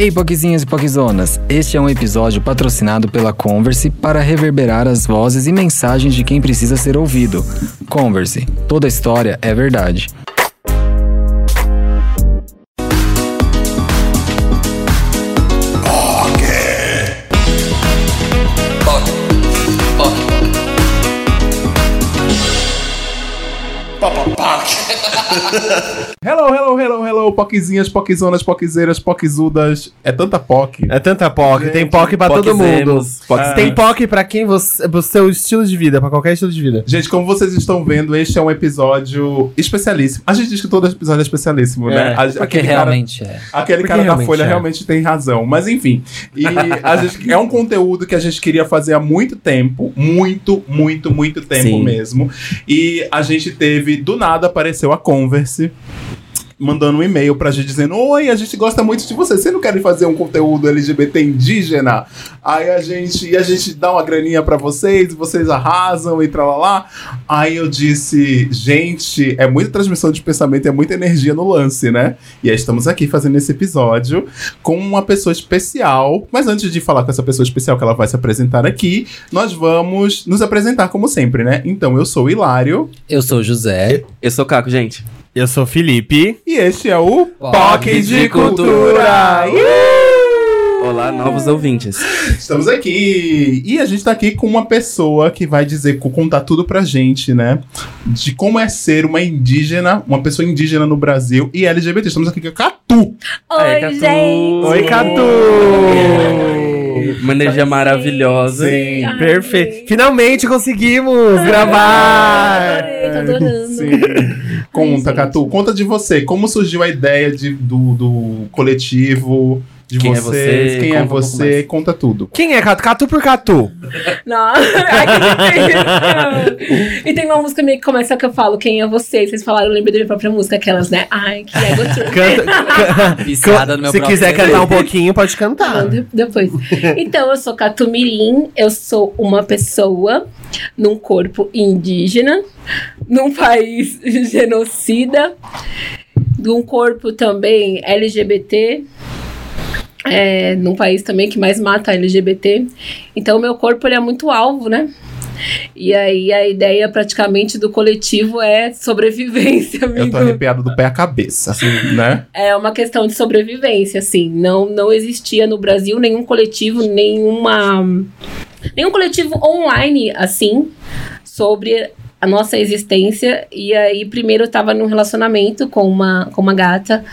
Ei, Poquezinhas e Poquezonas! Este é um episódio patrocinado pela Converse para reverberar as vozes e mensagens de quem precisa ser ouvido. Converse, toda história é verdade. Hello, hello, hello, hello, poquezinhas, poquezonas, poquezeiras, poquezudas. É tanta poque. É tanta POC, Gente, tem POC pra todo mundo. poquezemos. Tem POC pra quem você. Pro seu estilo de vida, pra qualquer estilo de vida. Gente, como vocês estão vendo, este é um episódio especialíssimo. A gente diz que todo episódio é especialíssimo, né? A- Porque aquele cara- realmente é. Aquele Porque cara da Folha é. realmente tem razão. Mas enfim. E a gente- é um conteúdo que a gente queria fazer há muito tempo. Muito, muito, muito tempo Sim. mesmo. E a gente teve, do nada, apareceu a Converse. Mandando um e-mail pra gente dizendo: Oi, a gente gosta muito de você. Você não quer fazer um conteúdo LGBT indígena? Aí a gente, e a gente dá uma graninha pra vocês, vocês arrasam e tralalá. Aí eu disse: Gente, é muita transmissão de pensamento, é muita energia no lance, né? E aí estamos aqui fazendo esse episódio com uma pessoa especial. Mas antes de falar com essa pessoa especial que ela vai se apresentar aqui, nós vamos nos apresentar como sempre, né? Então eu sou o Hilário Eu sou o José. Eu sou o Caco, gente. Eu sou o Felipe. e este é o POC de Cultura. Olá, novos ouvintes. Estamos aqui. E a gente tá aqui com uma pessoa que vai dizer, contar tudo pra gente, né? De como é ser uma indígena, uma pessoa indígena no Brasil e LGBT. Estamos aqui com a Catu. Oi, Catu. gente! Oi, Catu! Uma energia maravilhosa. Sim. Ai. Perfeito. Finalmente conseguimos gravar! Ai, tô adorando. Sim. Conta, Catu. Conta de você. Como surgiu a ideia de, do, do coletivo? De Quem é vocês? você? Quem é um você? mais. Conta tudo. Quem é Catu? Catu por Catu. Não. E tem uma música minha que começa que eu falo, quem é você? Vocês falaram, eu lembrei da minha própria música, aquelas, né? Ai, que ego trip. Canta. Meu Se quiser cantar um pouquinho, pode cantar. Não, de- depois. Então, eu sou Catumirim, eu sou uma pessoa num corpo indígena, num país genocida, num corpo também LGBT, é, num país também que mais mata LGBT. Então, o meu corpo ele é muito alvo, né? E aí a ideia praticamente do coletivo é sobrevivência, amigo. Eu tô arrepiado do pé à cabeça, né? É uma questão de sobrevivência, assim. Não, não existia no Brasil nenhum coletivo, nenhuma. Nenhum coletivo online, assim, sobre a nossa existência. E aí, primeiro eu tava num relacionamento com uma, com uma gata.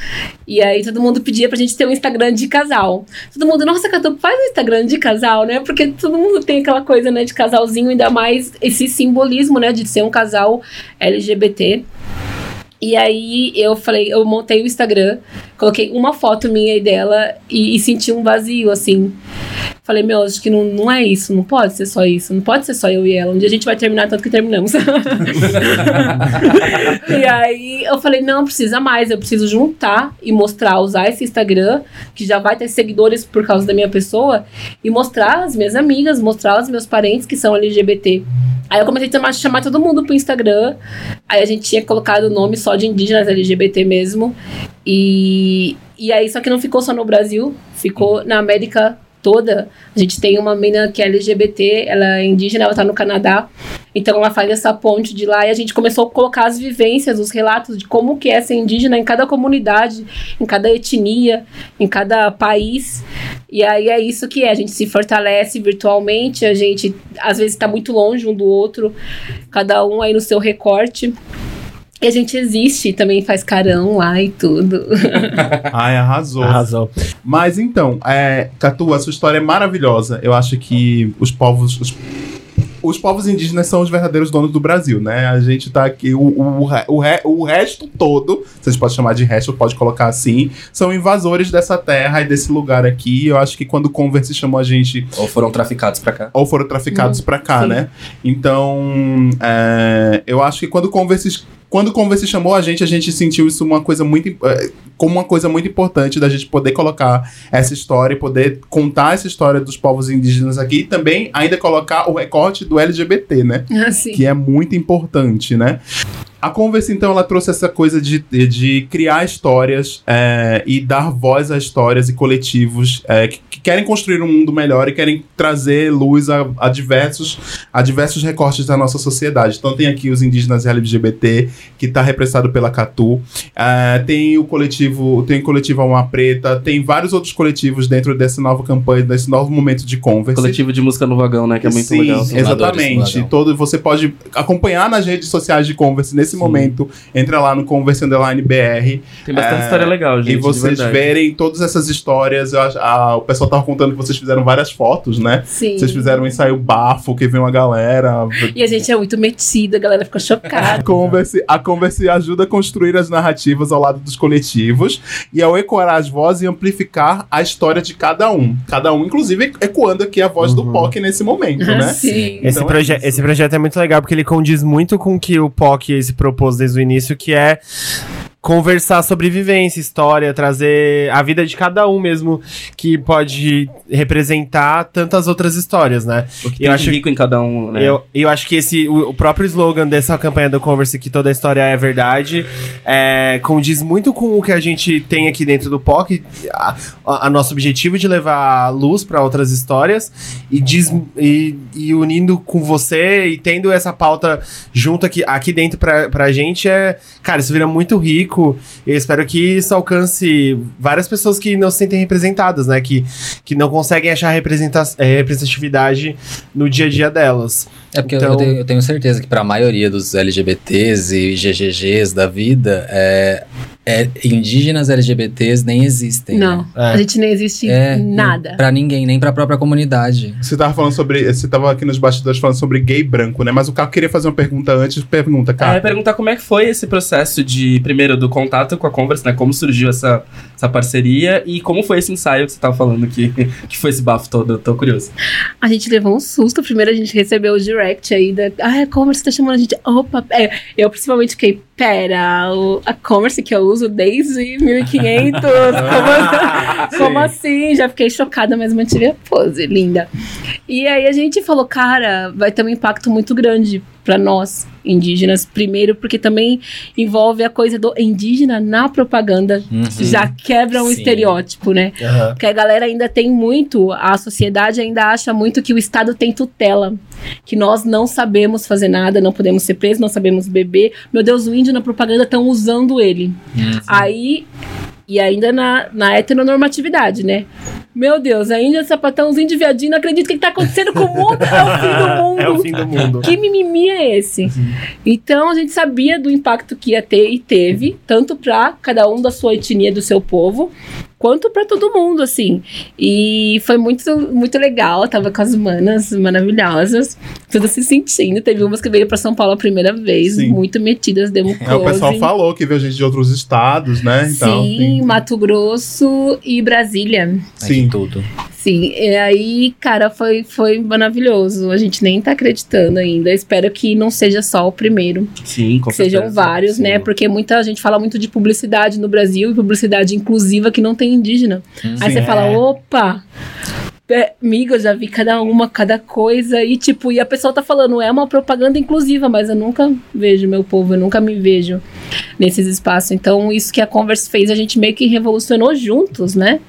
E aí todo mundo pedia pra gente ter um Instagram de casal. Todo mundo, nossa, Catu, faz um Instagram de casal, né? Porque todo mundo tem aquela coisa, né, de casalzinho, ainda mais esse simbolismo, né, de ser um casal LGBT. E aí eu falei, eu montei o Instagram, coloquei uma foto minha e dela e, e senti um vazio, assim. Falei, meu, acho que não, não é isso, não pode ser só isso, não pode ser só eu e ela. Um dia a gente vai terminar tanto que terminamos. e aí eu falei, não, precisa mais, eu preciso juntar e mostrar, usar esse Instagram, que já vai ter seguidores por causa da minha pessoa, e mostrar as minhas amigas, mostrar os meus parentes que são LGBT. Aí eu comecei a chamar, chamar todo mundo pro Instagram. Aí a gente tinha colocado o nome só de indígenas LGBT mesmo. E, e aí, só que não ficou só no Brasil, ficou na América toda. A gente tem uma menina que é LGBT, ela é indígena, ela tá no Canadá. Então ela faz essa ponte de lá e a gente começou a colocar as vivências, os relatos de como que é ser indígena em cada comunidade, em cada etnia, em cada país. E aí é isso que é, a gente se fortalece virtualmente, a gente às vezes está muito longe um do outro, cada um aí no seu recorte. E a gente existe, também faz carão lá e tudo. Ai, arrasou. Arrasou. Mas então, é, Catu, a sua história é maravilhosa. Eu acho que os povos. Os, os povos indígenas são os verdadeiros donos do Brasil, né? A gente tá aqui, o, o, o, re- o, re- o resto todo, vocês podem chamar de resto, pode colocar assim, são invasores dessa terra e desse lugar aqui. Eu acho que quando o Converse chamou a gente Ou foram traficados pra cá. ou foram traficados pra cá, sim. né? Então, é, eu acho que quando o Converse quando o Converse chamou a gente, a gente sentiu isso uma coisa muito eh, como uma coisa muito importante da gente poder colocar essa história e poder contar essa história dos povos indígenas aqui e também ainda colocar o recorte do LGBT, né? Assim. Que é muito importante, né? A Converse, então, ela trouxe essa coisa de, de criar histórias é, e dar voz a histórias e coletivos é, que, que querem construir um mundo melhor e querem trazer luz a, a diversos, a diversos recortes da nossa sociedade. Então, tem aqui os indígenas LGBT, que está representado pela Catu. É, tem o coletivo, tem o coletivo Alma Preta, tem vários outros coletivos dentro dessa nova campanha, desse novo momento de Converse. Coletivo de música no vagão, né? Que é muito Sim, legal. Exatamente. Todo, você pode acompanhar nas redes sociais de Converse nesse momento. Entra lá no Converse Underline BR. Tem bastante É, história legal, gente. e vocês verem todas essas histórias. Eu ah, o pessoal tava contando que vocês fizeram várias fotos, né? Sim. Vocês fizeram um ensaio bafo, que veio uma galera. E a gente é muito metida, a galera ficou A chocada. Converse, a Converse ajuda a construir as narrativas ao lado dos coletivos e ao ecoar as vozes e amplificar a história de cada um. Cada um, inclusive, ecoando aqui a voz do POC nesse momento, né? Sim. Esse, Então é proje isso. esse projeto é muito legal porque ele condiz muito com o que o POC se propôs desde o início, que é conversar sobre vivência, história, trazer a vida de cada um mesmo, que pode representar tantas outras histórias, né? O que Eu acho- rico em cada um, né? Eu, eu acho que esse, o, o próprio slogan dessa campanha do Converse, que toda a história é verdade, é, condiz muito com o que a gente tem aqui dentro do POC, a, a- a nosso objetivo de levar luz para outras histórias e, diz, e, e unindo com você e tendo essa pauta junto aqui, aqui dentro pra, pra gente, é, cara, isso vira muito rico. Eu espero que isso alcance várias pessoas que não se sentem representadas, né? Que, que não conseguem achar eh, representatividade no dia a dia delas. É porque eu- Então- eu, tenho, eu tenho certeza que para a maioria dos LGBTs e GGGs da vida, é, é, indígenas LGBTs nem existem. Não, né? É. a gente nem existe É, nada. Pra ninguém, nem pra própria comunidade. Você tava falando sobre. Você tava aqui nos bastidores falando sobre gay branco, né? Mas o Caco queria fazer uma pergunta antes. Pergunta, É, Caco. perguntar como é que foi esse processo de, primeiro, do contato com a Converse, né? Como surgiu essa, essa parceria e como foi esse ensaio que você tava falando que, que foi esse bafo todo. Eu tô curioso. A gente levou um susto. Primeiro a gente recebeu o direct aí da. Ah, a Commerce tá chamando a gente. Opa, é. Eu principalmente fiquei. Pera, o- a Commerce que eu uso desde 1500. como, como assim? Já fiquei chocada, mas mantive a pose, linda. E aí a gente falou, cara, vai ter um impacto muito grande pra nós, indígenas. Primeiro, porque também envolve a coisa do indígena na propaganda. Uhum. Já quebra um Sim. estereótipo, né? Porque a galera ainda tem muito, a sociedade ainda acha muito que o Estado tem tutela. Que nós não sabemos fazer nada, não podemos ser presos, não sabemos beber. Meu Deus, o índio na propaganda estão usando ele. Uhum. Aí. E ainda na, na heteronormatividade, né? Meu Deus, a Índia sapatão, os índios viadinhos, não acredito que que tá acontecendo com o mundo, é o fim do mundo. É o fim do mundo. Que mimimi é esse? Então a gente sabia do impacto que ia ter e teve, tanto pra cada um da sua etnia, do seu povo, quanto pra todo mundo, assim. E foi muito, muito legal. Tava com as manas maravilhosas, todas se sentindo. Teve umas que veio pra São Paulo a primeira vez, Sim. muito metidas, deu um É, o pessoal falou que veio gente de outros estados, né? Então, Sim, tem- Mato Grosso e Brasília. Aí Sim. tudo. Sim, e aí, cara, foi, foi maravilhoso. A gente nem tá acreditando ainda. Espero que não seja só o primeiro. Sim, com que sejam vários, Sim. né? Porque muita gente fala muito de publicidade no Brasil e publicidade inclusiva que não tem indígena. Aí Sim, você fala, é. opa! É, amiga, eu já vi cada uma, cada coisa, e tipo, e a pessoa tá falando, é uma propaganda inclusiva, mas eu nunca vejo meu povo, eu nunca me vejo nesses espaços. Então, isso que a Converse fez, a gente meio que revolucionou juntos, né?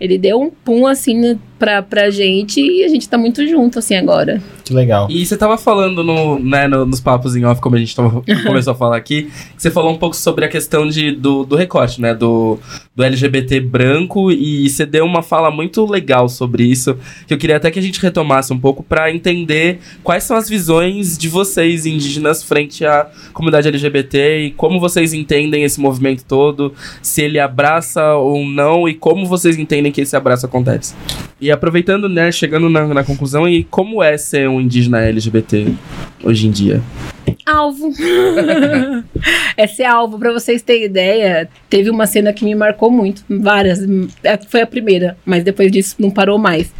Ele deu um pum assim pra, pra gente e a gente tá muito junto, assim, agora. Que legal. E você tava falando no, né, no- nos papos em off, como a gente tava- começou a falar aqui, que você falou um pouco sobre a questão de, do, do recorte, né? Do, do LGBT branco, e você deu uma fala muito legal sobre isso, que eu queria até que a gente retomasse um pouco pra entender quais são as visões de vocês, indígenas, frente à comunidade LGBT e como vocês entendem esse movimento todo, se ele abraça ou não, e como vocês entendem que esse abraço acontece. E aproveitando, né, chegando na, na conclusão, e como é ser um indígena LGBT hoje em dia? Alvo. Esse é alvo, pra vocês terem ideia, teve uma cena que me marcou muito, várias, é, foi a primeira, mas depois disso não parou mais.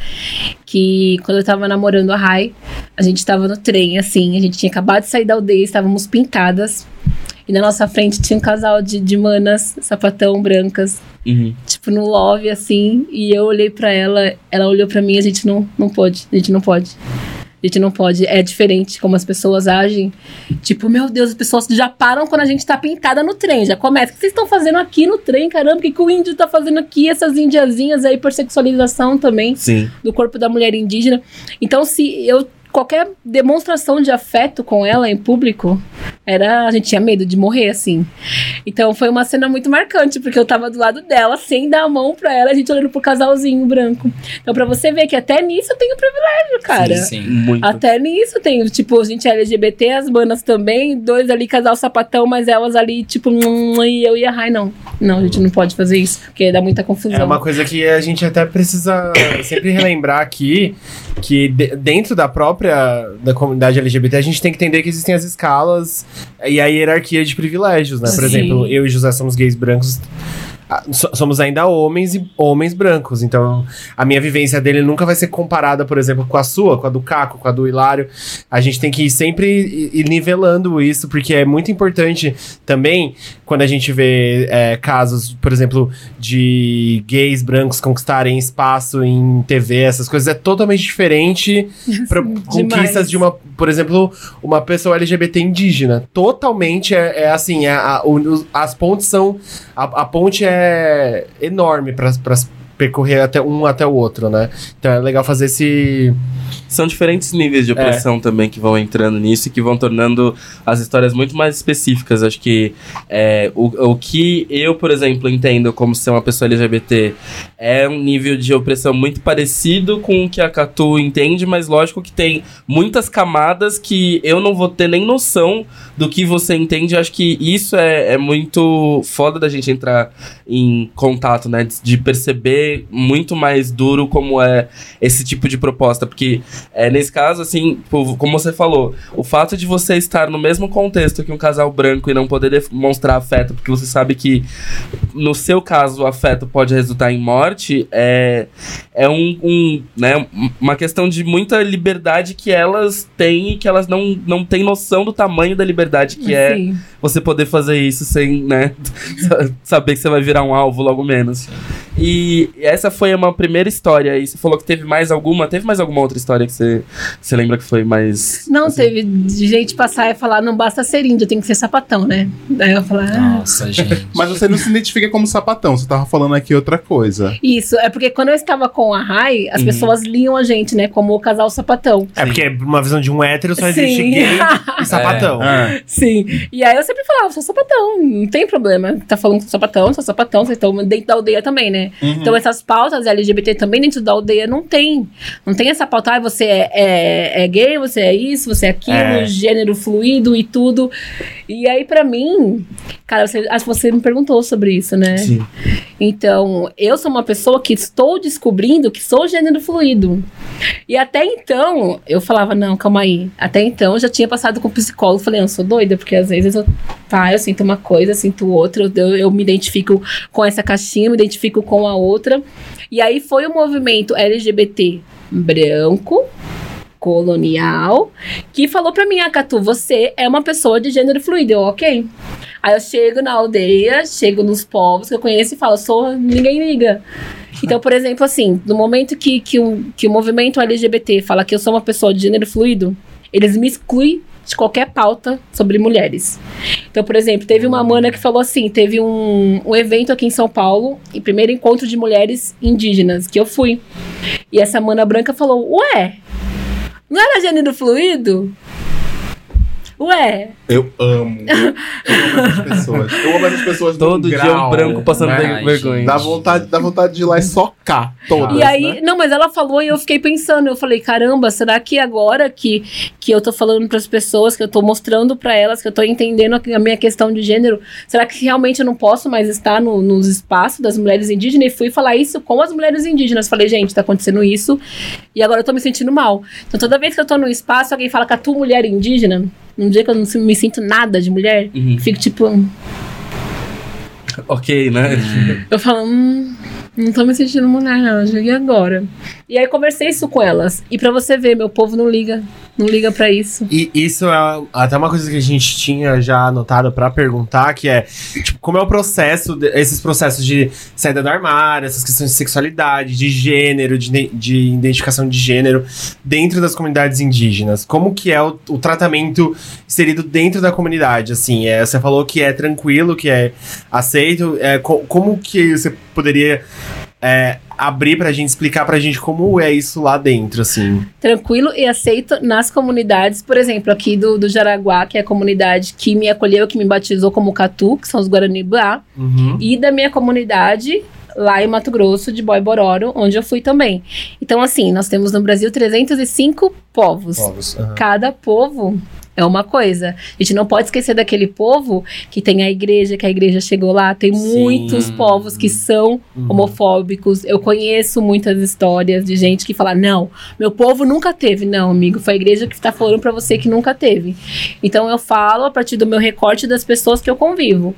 Que quando eu tava namorando a Rai, a gente tava no trem, assim, a gente tinha acabado de sair da aldeia, estávamos pintadas, e na nossa frente tinha um casal de, de manas, sapatão, brancas, Uhum. tipo no love, assim, e eu olhei pra ela, ela olhou pra mim, a gente não, não pode, a gente não pode. A gente não pode. É diferente como as pessoas agem. Tipo, meu Deus, as pessoas já param quando a gente tá pintada no trem. Já começa. O que vocês estão fazendo aqui no trem? Caramba, o que, que o índio tá fazendo aqui? Essas indiazinhas aí por sexualização também Sim. do corpo da mulher indígena. Então, se eu qualquer demonstração de afeto com ela em público, era a gente tinha medo de morrer assim. Então foi uma cena muito marcante, porque eu tava do lado dela, sem dar a mão pra ela, a gente olhando pro casalzinho branco. Então pra você ver que até nisso eu tenho privilégio, cara. Sim, sim. Muito. Até nisso tem, tipo, a gente é LGBT, as manas também, dois ali casal sapatão, mas elas ali, tipo, hum, e eu e a Rai, não. Não, a gente não pode fazer isso, porque dá muita confusão. É uma coisa que a gente até precisa sempre relembrar aqui, que de- dentro da própria da comunidade LGBT, a gente tem que entender que existem as escalas e a hierarquia de privilégios, né? Por Sim. exemplo, eu e José somos gays brancos. Ah, so- Somos ainda homens e homens brancos, então a minha vivência dele nunca vai ser comparada, por exemplo, com a sua, com a do Caco, com a do Hilário. A gente tem que ir sempre ir- nivelando isso, porque é muito importante também quando a gente vê é, casos, por exemplo, de gays brancos conquistarem espaço em TV, essas coisas, é totalmente diferente para conquistas de uma, por exemplo, uma pessoa LGBT indígena. Totalmente é, é assim, é, a- o- as pontes são. A, a ponte é enorme para percorrer até um até o outro, né? Então é legal fazer esse. São diferentes níveis de opressão também que vão entrando nisso e que vão tornando as histórias muito mais específicas. Acho que é, o, o que eu, por exemplo, entendo como ser uma pessoa LGBT é um nível de opressão muito parecido com o que a Catu entende, mas lógico que tem muitas camadas que eu não vou ter nem noção do que você entende. Acho que isso é, é muito foda da gente entrar em contato, né? De, de muito mais duro como é esse tipo de proposta. Porque é, nesse caso, assim, pô, como você falou, o fato de você estar no mesmo contexto que um casal branco e não poder demonstrar afeto, porque você sabe que no seu caso o afeto pode resultar em morte, é, é um, um, né, uma questão de muita liberdade que elas têm e que elas não, não têm noção do tamanho da liberdade que é você poder fazer isso sem, né, saber que você vai virar um alvo logo menos. E essa foi uma primeira história. E você falou que teve mais alguma? Teve mais alguma outra história que você, você lembra que foi mais. Não, assim? teve de gente passar e falar, não basta ser índio, tem que ser sapatão, né? Daí eu falar, ah, Nossa, gente. Mas você não se identifica como sapatão, você tava falando aqui outra coisa. Isso, é porque quando eu estava com a Rai, as Uhum. pessoas liam a gente, né, como o casal sapatão. É porque uma visão de um hétero só existe Sim. gay e sapatão. Ah, Sim. E aí eu sempre falava, sou sapatão, não tem problema. Tá falando que sou sapatão, sou sapatão, vocês estão dentro da aldeia também, né? Então essas pautas LGBT também dentro da aldeia não tem. Não tem essa pauta, ah, você é, é, é gay, você é isso, você é aquilo, É. gênero fluido e tudo. E aí, pra mim, cara, você, acho que você me perguntou sobre isso, né? Sim. Então, eu sou uma pessoa que estou descobrindo que sou gênero fluido. E até então, eu falava, não, calma aí. Até então, eu já tinha passado com o psicólogo. Falei, eu sou doida, porque às vezes eu, tá, eu sinto uma coisa, sinto outra. Eu, eu me identifico com essa caixinha, me identifico com a outra. E aí foi o movimento LGBT branco, colonial, que falou pra mim, ah, Catu, você é uma pessoa de gênero fluido. Eu, ok. Aí eu chego na aldeia, chego nos povos que eu conheço e falo, sou, ninguém liga. Então, por exemplo, assim, no momento que, que, o, que o movimento LGBT fala que eu sou uma pessoa de gênero fluido, eles me excluem de qualquer pauta sobre mulheres. Então, por exemplo, teve uma mana que falou assim: teve um, um evento aqui em São Paulo, e primeiro encontro de mulheres indígenas, que eu fui. E essa mana branca falou: Ué, não era gênero fluido? Ué, eu amo. Eu amo essas pessoas. Eu amo essas pessoas Todo dia grau, um branco passando né? ver- vergonha. Dá vontade, dá vontade de ir lá e socar todas, E aí, né? não, mas ela falou e eu fiquei pensando, eu falei, caramba, será que agora que, que eu tô falando pras pessoas, que eu tô mostrando pra elas, que eu tô entendendo a, a minha questão de gênero, será que realmente eu não posso mais estar no- nos espaços das mulheres indígenas? E fui falar isso com as mulheres indígenas. Falei, gente, tá acontecendo isso e agora eu tô me sentindo mal. Então toda vez que eu tô num espaço, alguém fala que a tua mulher indígena, num dia que eu não me sinto nada de mulher, Uhum. fico tipo, Ok, né? eu falo, hum, não tô me sentindo mulher, não. E agora? E aí conversei isso com elas. E pra você ver, meu povo não liga. Não liga pra isso. E isso é até uma coisa que a gente tinha já anotado pra perguntar, que é, tipo, como é o processo, de- esses processos de saída do armário, essas questões de sexualidade, de gênero, de, de identificação de gênero dentro das comunidades indígenas? Como que é o, o tratamento inserido dentro da comunidade, assim? É, você falou que é tranquilo, que é aceito, é, co- como que você poderia é, abrir pra gente, explicar pra gente como é isso lá dentro, assim? Tranquilo e aceito nas comunidades, por exemplo, aqui do, do Jaraguá, que é a comunidade que me acolheu, que me batizou como Catu, que são os Guarani Blá, Uhum. e da minha comunidade lá em Mato Grosso, de Boibororo, onde eu fui também. Então, assim, nós temos no Brasil 305 povos. Povos. aham. Cada povo é uma coisa. A gente não pode esquecer daquele povo que tem a igreja, que a igreja chegou lá. Tem Sim. muitos povos que são Uhum. homofóbicos. Eu conheço muitas histórias de gente que fala: não, meu povo nunca teve. Não, amigo, foi a igreja que está falando pra você que nunca teve. Então eu falo a partir do meu recorte das pessoas que eu convivo.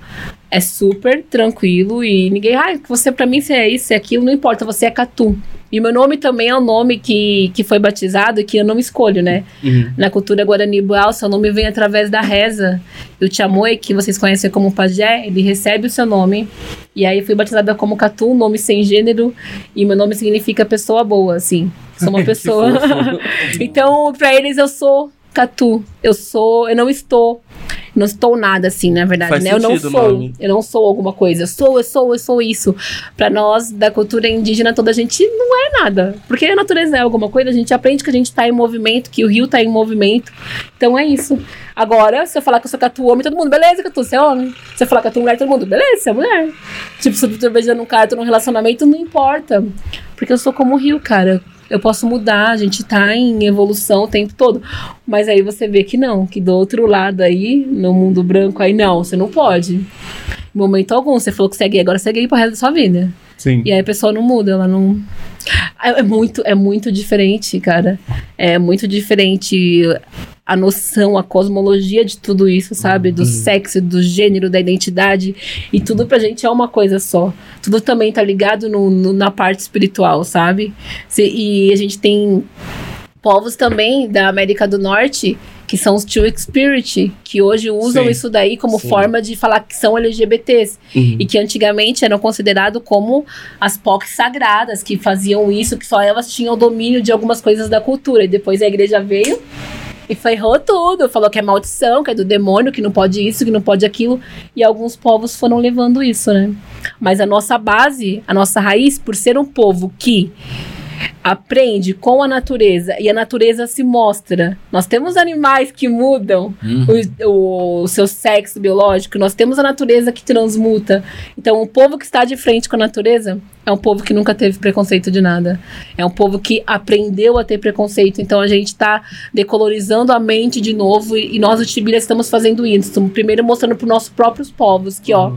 É super tranquilo e ninguém, ai, você pra mim você é isso, é aquilo, não importa, você é Catu. E meu nome também é um nome que, que foi batizado e que eu não escolho, né? Uhum. Na cultura Guarani Bual, seu nome vem através da reza. E o Tiamoi, que vocês conhecem como pajé, ele recebe o seu nome. E aí fui batizada como Catu, um nome sem gênero. E meu nome significa pessoa boa, assim. Sou uma pessoa. então, pra eles eu sou Catu. Eu sou, eu não estou. Não estou nada assim, na verdade, Faz né? Eu não sou. nome. Eu não sou alguma coisa. Eu sou, eu sou, eu sou isso. Pra nós, da cultura indígena toda, a gente não é nada. Porque a natureza é alguma coisa, a gente aprende que a gente tá em movimento, que o rio tá em movimento. Então é isso. Agora, se eu falar que eu sou catu homem, todo mundo, beleza, catu, você é homem. Se eu falar que eu sou mulher, todo mundo, beleza, você é mulher. Tipo, se eu tô beijando um cara, tô num relacionamento, não importa. Porque eu sou como o rio, cara. Eu posso mudar, a gente tá em evolução o tempo todo. Mas aí você vê que não, que do outro lado aí, no mundo branco aí, não, você não pode. Em momento algum, você falou que você é gay, agora você é gay pro resto da sua vida. Sim. E aí a pessoa não muda, ela não. É é muito, é muito diferente, cara. É muito diferente a noção, a cosmologia de tudo isso, sabe? Do sexo, do gênero, da identidade. E tudo pra gente é uma coisa só. Tudo também tá ligado no, no- na parte espiritual, sabe? Se- e a gente tem povos também da América do Norte que são os Two Spirit, que hoje usam Sim. isso daí como Sim. forma de falar que são LGBTs Uhum. e que antigamente eram considerados como as POCs sagradas, que faziam isso, que só elas tinham domínio de algumas coisas da cultura. E depois a igreja veio e ferrou tudo. Falou que é maldição, que é do demônio, que não pode isso, que não pode aquilo. E alguns povos foram levando isso, né? Mas a nossa base, a nossa raiz, por ser um povo que aprende com a natureza e a natureza se mostra. Nós temos animais que mudam o, o- o seu sexo biológico, nós temos a natureza que transmuta. Então, o povo que está de frente com a natureza é um povo que nunca teve preconceito de nada. É um povo que aprendeu a ter preconceito. Então, a gente está decolorizando a mente de novo e, e nós, o Tibira, estamos fazendo isso. Estamos primeiro mostrando para os nossos próprios povos que, ó,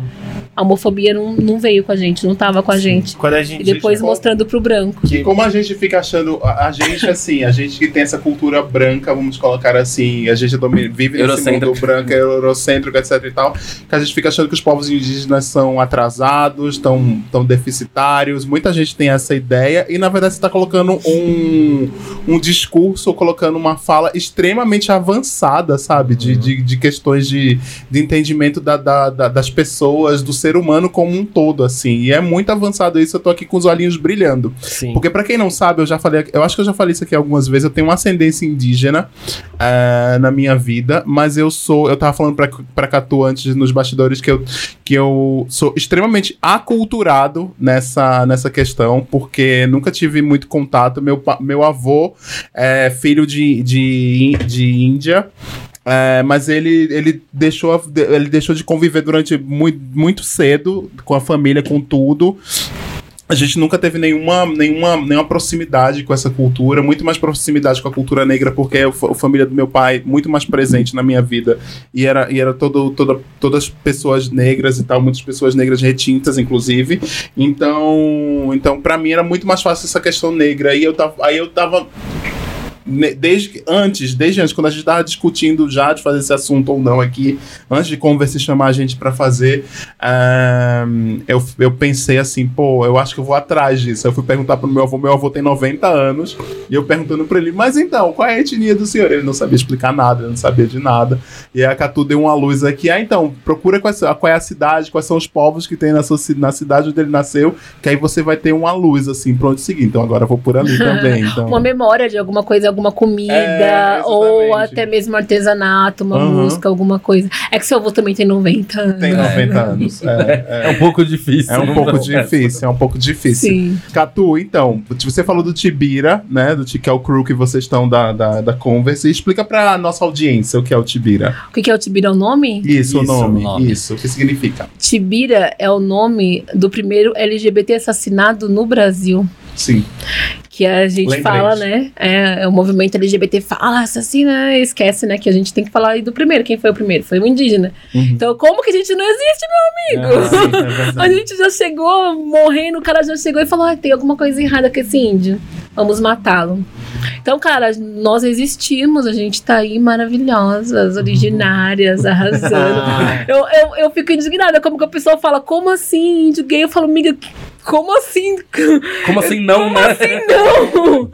a homofobia não, não veio com a gente, não estava com a gente. Quando a gente. E depois mostrando pro branco. Que como a gente fica achando, a, a gente assim, a gente que tem essa cultura branca, vamos colocar assim, a gente vive nesse mundo branco, eurocêntrico, etc e tal, que a gente fica achando que os povos indígenas são atrasados, tão, tão deficitários, muita gente tem essa ideia e na verdade você tá colocando um, um discurso, colocando uma fala extremamente avançada, sabe, de, de, de questões de, de entendimento da, da- da- das pessoas, do ser humano como um todo, assim, e é muito avançado isso, eu tô aqui com os olhinhos brilhando. Sim. Porque pra quem não sabe, eu já falei, eu acho que eu já falei isso aqui algumas vezes, eu tenho uma ascendência indígena eh, na minha vida, mas eu sou, eu tava falando pra, pra Catu antes nos bastidores que eu, que eu sou extremamente aculturado nessa, nessa questão, porque nunca tive muito contato, meu, meu avô é filho de, de, de Índia, é, mas ele, ele, deixou, ele deixou de conviver durante muito, muito cedo com a família, com tudo. A gente nunca teve nenhuma, nenhuma, nenhuma proximidade com essa cultura, muito mais proximidade com a cultura negra, porque a fa- a família do meu pai muito mais presente na minha vida. E era, e era todo, toda, todas pessoas negras e tal, muitas pessoas negras retintas, inclusive. Então, então para mim era muito mais fácil essa questão negra. E eu tava, aí eu tava desde antes, desde antes, quando a gente tava discutindo já de fazer esse assunto ou não aqui, antes de conversar chamar a gente pra fazer, ahn, eu, eu pensei assim, pô, eu acho que eu vou atrás disso. Eu fui perguntar pro meu avô, meu avô tem 90 anos, e eu perguntando pra ele, mas então, qual é a etnia do senhor? Ele não sabia explicar nada, ele não sabia de nada. E aí a Catu deu uma luz aqui, ah, então, procura quais, são- qual é a cidade, quais são os povos que tem na, sua, na cidade onde ele nasceu, que aí você vai ter uma luz, assim, pra onde seguir. Então agora eu vou por ali também. Então. Uma memória de alguma coisa, alguma comida, É, ou até mesmo artesanato, uma Aham. música, alguma coisa. É que seu avô também tem 90 anos. Tem 90 anos. É, É um pouco difícil. é um pouco difícil, é um pouco difícil. Sim. Catu, então, você falou do Tibira, né? Do que é o crew que vocês estão da, da, da Converse. Explica pra nossa audiência o que é o Tibira. O que, é o Tibira? É o nome? Isso, o Isso, nome. o nome. Isso, o que significa? Tibira é o nome do primeiro LGBT assassinado no Brasil. Sim. Que a gente Lembrei fala, disso. né? É, é o movimento LGBT fala, assassina, esquece, né? Que a gente tem que falar aí do primeiro. Quem foi o primeiro? Foi o indígena. Uhum. Então, como que a gente não existe, meu amigo? Sim, é A gente já chegou morrendo, o cara já chegou e falou: ah, tem alguma coisa errada com esse índio. Vamos matá-lo. Então, cara, nós existimos, a gente tá aí maravilhosas, originárias, arrasando. eu, eu, eu fico indignada, como que a pessoa fala, como assim, índio gay? Eu falo, amiga, como assim? Como assim não, né? assim não?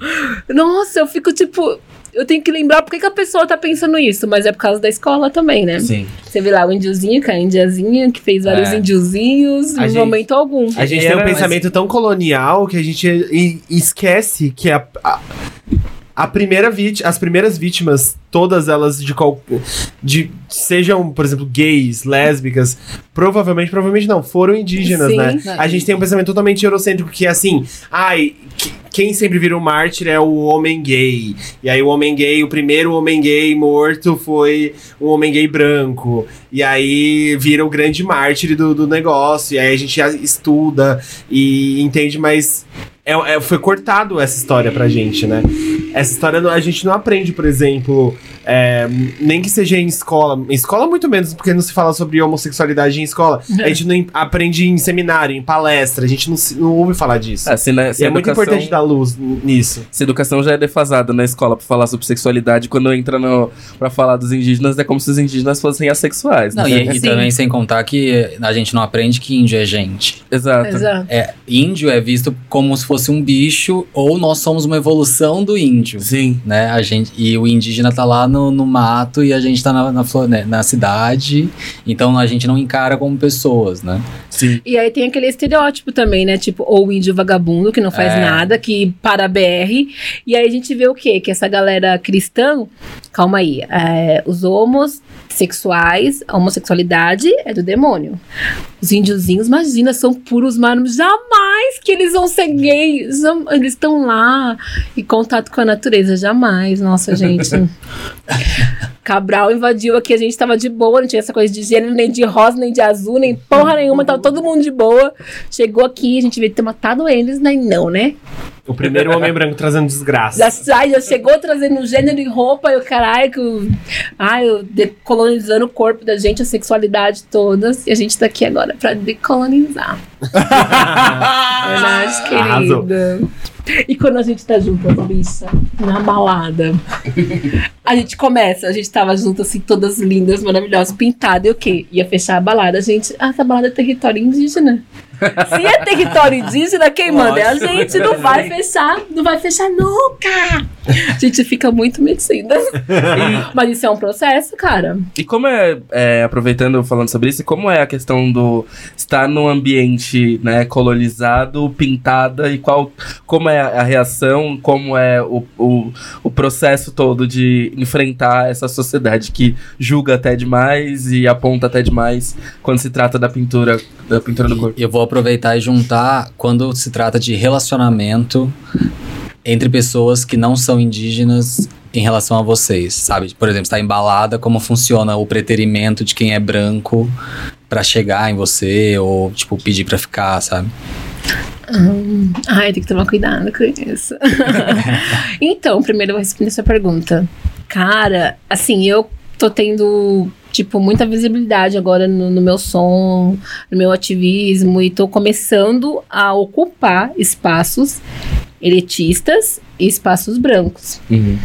Nossa, eu fico tipo. Eu tenho que lembrar por que, que a pessoa tá pensando isso, mas é por causa da escola também, né? Sim. Você vê lá o índiozinho, que é a indiazinha, que fez vários É. índiozinhos em gente- momento algum. A gente Era, tem um mas- pensamento tão colonial que a gente e- esquece que a, a, a primeira vítima, as primeiras vítimas, todas elas de qual de sejam, por exemplo, gays, lésbicas, provavelmente, provavelmente não, foram indígenas, Sim. né? A gente tem um pensamento totalmente eurocêntrico que é assim, ai, que- quem sempre vira um mártir é o homem gay. E aí o homem gay, o primeiro homem gay morto foi um homem gay branco. E aí vira o grande mártir do, do negócio. E aí a gente estuda e entende, mas é, é- foi cortado essa história pra gente, né? Essa história a gente não aprende, por exemplo, é, nem que seja em escola. Em escola, muito menos, porque não se fala sobre homossexualidade em escola. A gente não aprende em seminário, em palestra. A gente não, se- não ouve falar disso. É, se, né, se E é muito educação- importante dar luz nisso. Se a educação já é defasada na escola pra falar sobre sexualidade, quando entra no, pra falar dos indígenas, é como se os indígenas fossem assexuais. Não, né? e, e também sem contar que a gente não aprende que índio é gente. Exato. Exato. É, índio é visto como se fosse um bicho ou nós somos uma evolução do índio. Sim. Né, a gente, e o indígena tá lá no, no mato e a gente tá na, na, né, na cidade, então a gente não encara como pessoas, né? Sim. E aí tem aquele estereótipo também, né? Tipo, ou o índio vagabundo, que não faz É. nada, que para a BR. E aí a gente vê o quê? Que essa galera cristã, calma aí, é, os homossexuais, a homossexualidade é do demônio. Os índiozinhos, imagina, são puros mármores. Jamais que eles vão ser gays. Eles estão lá em contato com a natureza. Jamais, nossa, gente. Cabral invadiu aqui, a gente tava de boa, não tinha essa coisa de gênero, nem de rosa, nem de azul, nem porra nenhuma, tava todo mundo de boa. Chegou aqui, a gente veio ter matado eles, né? Não, né? O primeiro homem branco trazendo desgraça. Já, já, já chegou trazendo gênero e roupa, e o caralho, ai, eu decolonizando o corpo da gente, a sexualidade todas, e a gente tá aqui agora pra decolonizar. Verdade, Arrasou. E quando a gente tá junto, bichas, na balada, a gente começa, a gente tava junto assim, todas lindas, maravilhosas, pintadas, e o quê? Ia fechar a balada, a gente, ah, essa balada é território indígena. Se é território indígena, quem manda é a gente, não vai fechar, não vai fechar nunca. A gente fica muito metida. Mas isso é um processo, cara. E como é, é, aproveitando, falando sobre isso, como é a questão do estar num ambiente né, colonizado, pintada, e qual como é a reação, como é o, o, o processo todo de enfrentar essa sociedade que julga até demais e aponta até demais quando se trata da pintura, da pintura do corpo. E eu vou aproveitar e juntar quando se trata de relacionamento entre pessoas que não são indígenas em relação a vocês, sabe? Por exemplo, está embalada, como funciona o preterimento de quem é branco pra chegar em você ou tipo pedir pra ficar, sabe? Hum, ai, tem que tomar cuidado com isso. então, primeiro eu vou responder essa pergunta. Cara, assim, eu tô tendo, tipo, muita visibilidade agora no, no meu som, no meu ativismo, e tô começando a ocupar espaços elitistas e espaços brancos. Uhum.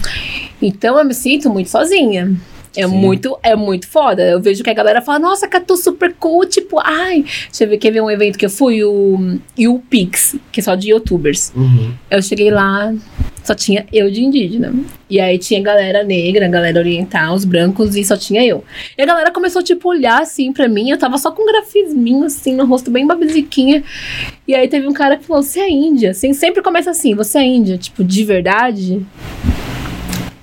Então eu me sinto muito sozinha. É Sim. muito, é muito foda. Eu vejo que a galera fala, nossa, Catu super cool, tipo, ai. Deixa eu ver, quer ver um evento que eu fui? O YouPix, que é só de youtubers. Uhum. Eu cheguei lá, só tinha eu de indígena. E aí tinha galera negra, galera oriental, os brancos, e só tinha eu. E a galera começou, tipo, olhar assim pra mim. Eu tava só com um grafisminho, assim, no rosto, bem babiziquinha. E aí teve um cara que falou: Você é índia? Assim, sempre começa assim: Você é índia? Tipo, de verdade?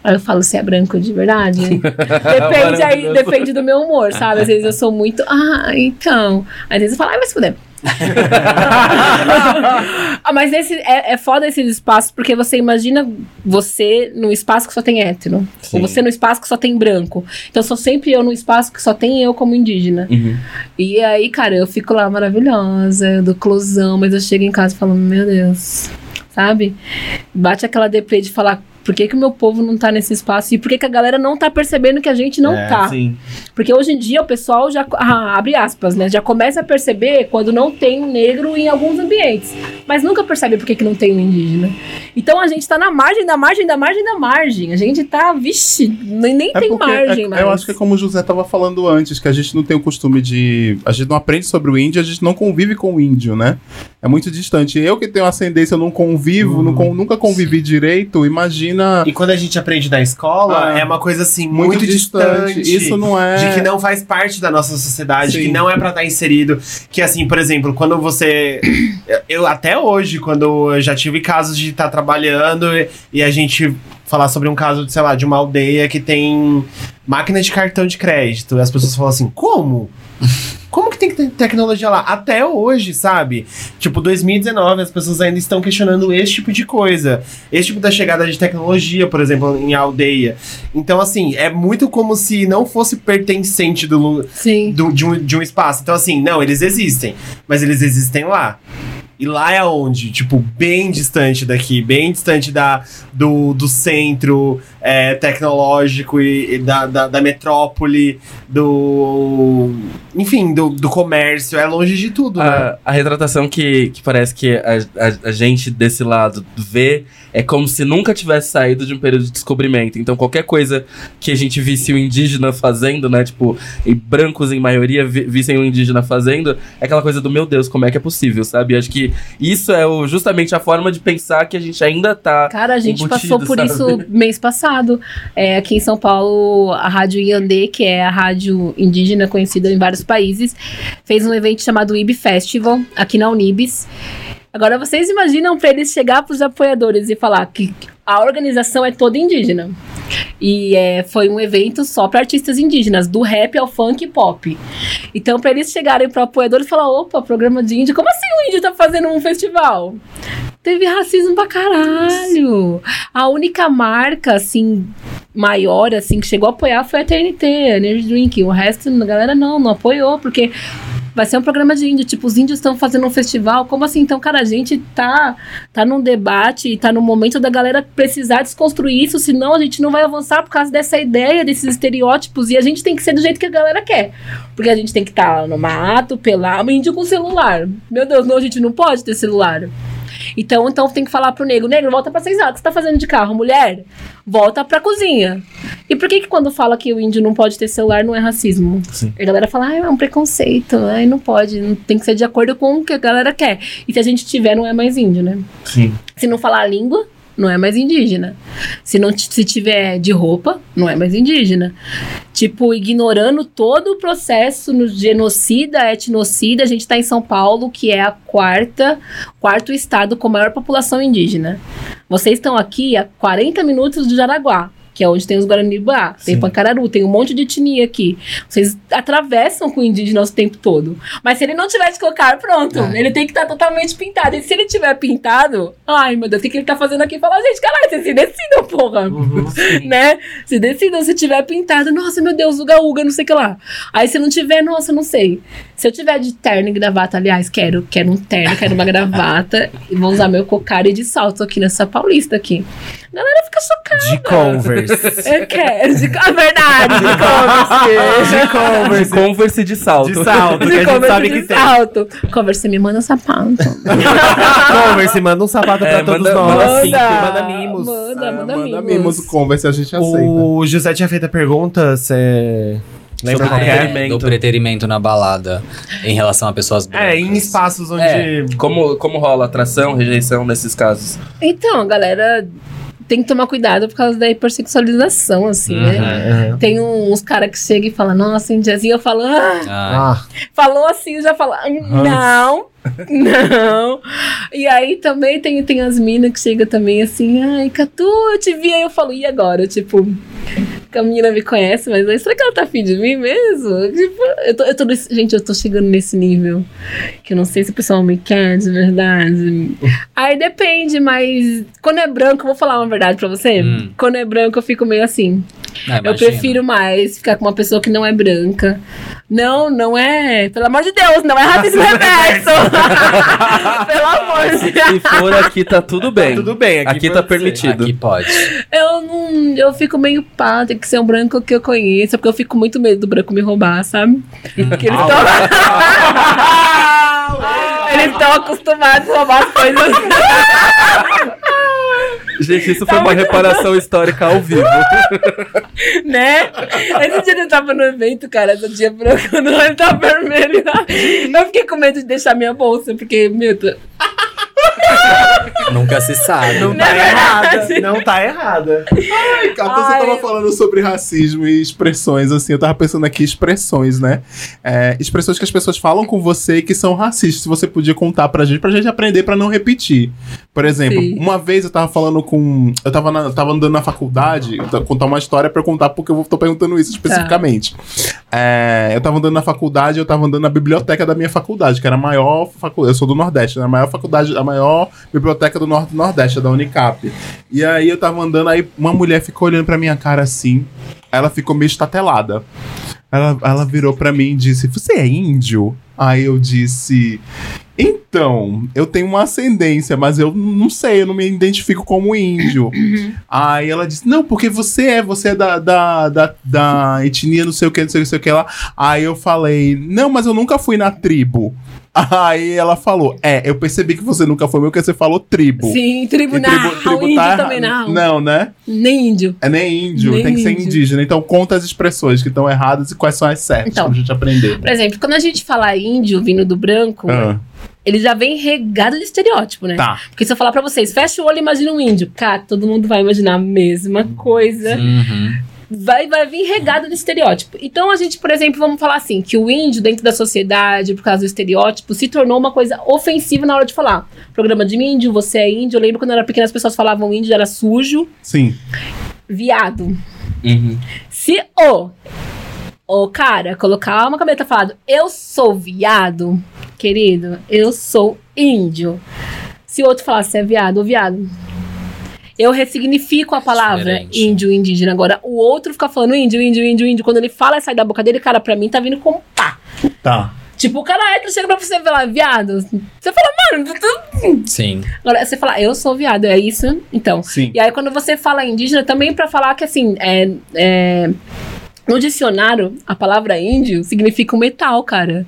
Aí eu falo, você é branco de verdade? depende aí, depende do meu humor, sabe? Às vezes eu sou muito, ah, então. Às vezes eu falo, ai, vai se fuder. ah, mas esse, é, é foda esses espaços, porque você imagina você num espaço que só tem hétero. Sim. Ou você num espaço que só tem branco. Então sou sempre eu num espaço que só tem eu como indígena. Uhum. E aí, cara, eu fico lá maravilhosa, do closão, mas eu chego em casa e falo, meu Deus, sabe? Bate aquela deprê de falar. Por que, que o meu povo não tá nesse espaço? E por que, que a galera não tá percebendo que a gente não É, tá? Sim. Porque hoje em dia o pessoal já ah, abre aspas, né? Já começa a perceber quando não tem um negro em alguns ambientes. Mas nunca percebe por que, que não tem um indígena. Então a gente tá na margem da margem da margem da margem. A gente tá, vixe, nem, nem É tem porque margem é- mais. eu acho que é como o José tava falando antes, que a gente não tem o costume de. A gente não aprende sobre o índio, a gente não convive com o índio, né? É muito distante. Eu que tenho ascendência, eu não convivo, não con- nunca convivi direito, imagina. E quando a gente aprende na escola, Ah, é uma coisa assim, muito muito, distante. distante. Isso não é- De que não faz parte da nossa sociedade, Sim. que não é pra estar inserido. Que assim, por exemplo, quando você. Eu até hoje, quando eu já tive casos de estar trabalhando e, e a gente falar sobre um caso, sei lá, de uma aldeia que tem máquina de cartão de crédito. E as pessoas falam assim, como? Como que tem que ter tecnologia lá? Até hoje, sabe? Tipo, 2019, as pessoas ainda estão questionando esse tipo de coisa. Esse tipo da chegada de tecnologia, por exemplo, em aldeia. Então, assim, é muito como se não fosse pertencente do, do- de, um, de um espaço. Então, assim, não, eles existem, mas eles existem lá. E lá é onde? Tipo, bem distante daqui, bem distante da, do, do centro é, tecnológico e, e da, da, da metrópole, do. Enfim, do, do comércio. É longe de tudo, né? A, a retratação que, que parece que a, a, a gente desse lado vê é como se nunca tivesse saído de um período de descobrimento. Então, qualquer coisa que a gente visse o indígena fazendo, né? Tipo, e brancos em maioria vi- vissem o indígena fazendo, é aquela coisa do meu Deus, como é que é possível, sabe? Acho que isso é o, justamente a forma de pensar que a gente ainda tá. Cara, a gente embutido, passou por sabe? isso mês passado. É, aqui em São Paulo, a Rádio Iandê, que é a rádio indígena conhecida em vários países, fez um evento chamado IB Festival, aqui na Unibis. Agora, vocês imaginam para eles chegar para os apoiadores e falar que a organização é toda indígena. E é, foi um evento só para artistas indígenas, do rap ao funk e pop. Então, para eles chegarem para apoiadores e falar: opa, programa de índio, como assim o índio tá fazendo um festival? Teve racismo pra caralho. A única marca, assim, maior, assim, que chegou a apoiar foi a TNT, a Energy Drink. O resto, a galera não, não apoiou, porque vai ser um programa de índio. Tipo, os índios estão fazendo um festival. Como assim? Então, cara, a gente tá, tá num debate tá no momento da galera precisar desconstruir isso, senão a gente não vai avançar por causa dessa ideia, desses estereótipos. E a gente tem que ser do jeito que a galera quer. Porque a gente tem que estar tá no mato, pelar, índio com celular. Meu Deus, não, a gente não pode ter celular. Então, então tem que falar pro negro, negro, volta pra seis horas, o que você tá fazendo de carro? Mulher, volta pra cozinha. E por que que quando fala que o índio não pode ter celular não é racismo? Sim. A galera fala, ah, é um preconceito, ai, não pode, não tem que ser de acordo com o que a galera quer. E se a gente tiver, não é mais índio, né? Sim. Se não falar a língua, não é mais indígena. Se não se tiver de roupa, não é mais indígena. Tipo, ignorando todo o processo no genocida, etnocida, a gente tá em São Paulo, que é a quarta, quarto estado com maior população indígena. Vocês estão aqui a 40 minutos de Jaraguá. Que é onde tem os Guarani-Bá, tem. Pancararu, tem um monte de etnia aqui. Vocês atravessam com o indígena o tempo todo. Mas se ele não tiver de cocar, pronto. É. Ele tem que estar totalmente pintado. E se ele tiver pintado, ai meu Deus, o que, que ele tá fazendo aqui? Fala, gente, caralho, vocês se decidam, porra. né? Se decidam, se tiver pintado, nossa, meu Deus, uga uga, não sei o que lá. Aí se não tiver, nossa, não sei. Se eu tiver de terno e gravata, aliás, quero, quero um terno, quero uma gravata e vou usar meu cocari de salto aqui nessa paulista aqui. A galera fica chocada. De Converse. Eu quero, de, a verdade, de Converse. De Converse. De Converse de salto. De salto, que a De gente Converse sabe de que tem. salto. Converse me manda sapato. Converse, manda um sapato pra É, todos manda- nós. manda manda mimos. Manda, Ah, manda, manda mimos. mimos o Converse, a gente aceita. O José tinha feito a pergunta, você lembra Sobre qual que é? preterimento. do preterimento na balada em relação a pessoas brancas. É, em espaços onde... É, como, como rola atração, rejeição nesses casos? Então, a galera tem que tomar cuidado por causa da hipersexualização, assim, Uhum. né? Aham. Tem uns caras que chegam e falam, nossa, indiazinha, eu falo, ah, Ah, Ah, falou assim, eu já falo, "Ah, não, não. E aí também tem, tem as minas que chegam também assim, ai, Catu, eu te vi, aí eu falo, e agora? Tipo, que a menina me conhece, mas aí, será que ela tá afim de mim mesmo? Tipo, eu tô, eu tô nesse- gente, eu tô chegando nesse nível que eu não sei se o pessoal me quer de verdade. aí depende, mas quando é branco, eu vou falar uma verdade pra você. Hum. Quando é branco, eu fico meio assim. Ah, Eu prefiro mais ficar com uma pessoa que não é branca. Não, não é. Pelo amor de Deus, não é racismo reverso. pelo amor de Deus. Se for aqui, tá tudo bem. tudo bem, aqui Aqui, tá ser. permitido. Aqui pode. Eu não. Eu fico meio pá, tem que ser um branco que eu conheça, porque eu fico muito medo do branco me roubar, sabe? Porque eles estão. eles estão acostumados a roubar as coisas. Gente, isso foi uma reparação histórica ao vivo. né? Esse dia eu tava no evento, cara, esse dia não, ele tava vermelho. Eu fiquei com medo de deixar minha bolsa, porque, meu. Nunca se sabe. não tá é errada. Não tá errada. Catu, você Ai. tava falando sobre racismo e expressões, assim, eu tava pensando aqui expressões, né? É, expressões que as pessoas falam com você que são racistas. Se você podia contar pra gente, pra gente aprender pra não repetir. Por exemplo, Sim. uma vez eu tava falando com. Eu tava, na- eu tava andando na faculdade, eu tava- contar uma história pra eu contar porque eu vou- tô perguntando isso especificamente. É, eu tava andando na faculdade, eu tava andando na biblioteca da minha faculdade, que era a maior faculdade. Eu sou do Nordeste, né? A maior faculdade, a maior biblioteca do Norte Nordeste, da Unicap. E aí eu tava andando, aí uma mulher ficou olhando pra minha cara assim. Ela ficou meio estatelada. Ela, ela virou pra mim e disse: Você é índio? Aí eu disse: Então, eu tenho uma ascendência, mas eu não sei, eu não me identifico como índio. Aí ela disse: Não, porque você é, você é da, da, da, da etnia, não sei o que, não sei, não sei o que lá. Aí eu falei: Não, mas eu nunca fui na tribo. Aí ela falou: É, eu percebi que você nunca foi, porque você falou tribo. Sim, E tribunal. tribo, tribo índio tá também não. Não, né? Nem índio. É nem índio, Nem tem que ser índio. indígena. Então conta as expressões que estão erradas e quais são as certas Então. pra gente aprender. Por exemplo, quando a gente fala índio vindo do branco, Ah, ele já vem regado de estereótipo, né? tá. Porque se eu falar pra vocês, fecha o olho e imagina um índio. Cara, todo mundo vai imaginar a mesma coisa. Uhum. Vai, vai vir regado de estereótipo. Então a gente, por exemplo, vamos falar assim, que o índio dentro da sociedade, por causa do estereótipo, se tornou uma coisa ofensiva na hora de falar. Programa de índio, você é índio. Eu lembro quando eu era pequena as pessoas falavam índio era sujo, Sim. viado. Uhum. Se o o cara colocar uma camisa falado, eu sou viado, querido, eu sou índio. Se o outro falasse é viado, ou viado. Eu ressignifico a palavra Diferente. índio, indígena. Agora, o outro fica falando índio, índio, índio, índio. Quando ele fala e sai da boca dele, cara, pra mim tá vindo com pá. Tá. Tipo, o cara hétero chega pra você e fala, viado. Você fala, mano, tu- tu- Sim. Agora, você fala, eu sou viado, é isso? Então. Sim. E aí, quando você fala indígena, também pra falar que, assim, é, é, no dicionário, a palavra índio significa um metal, cara.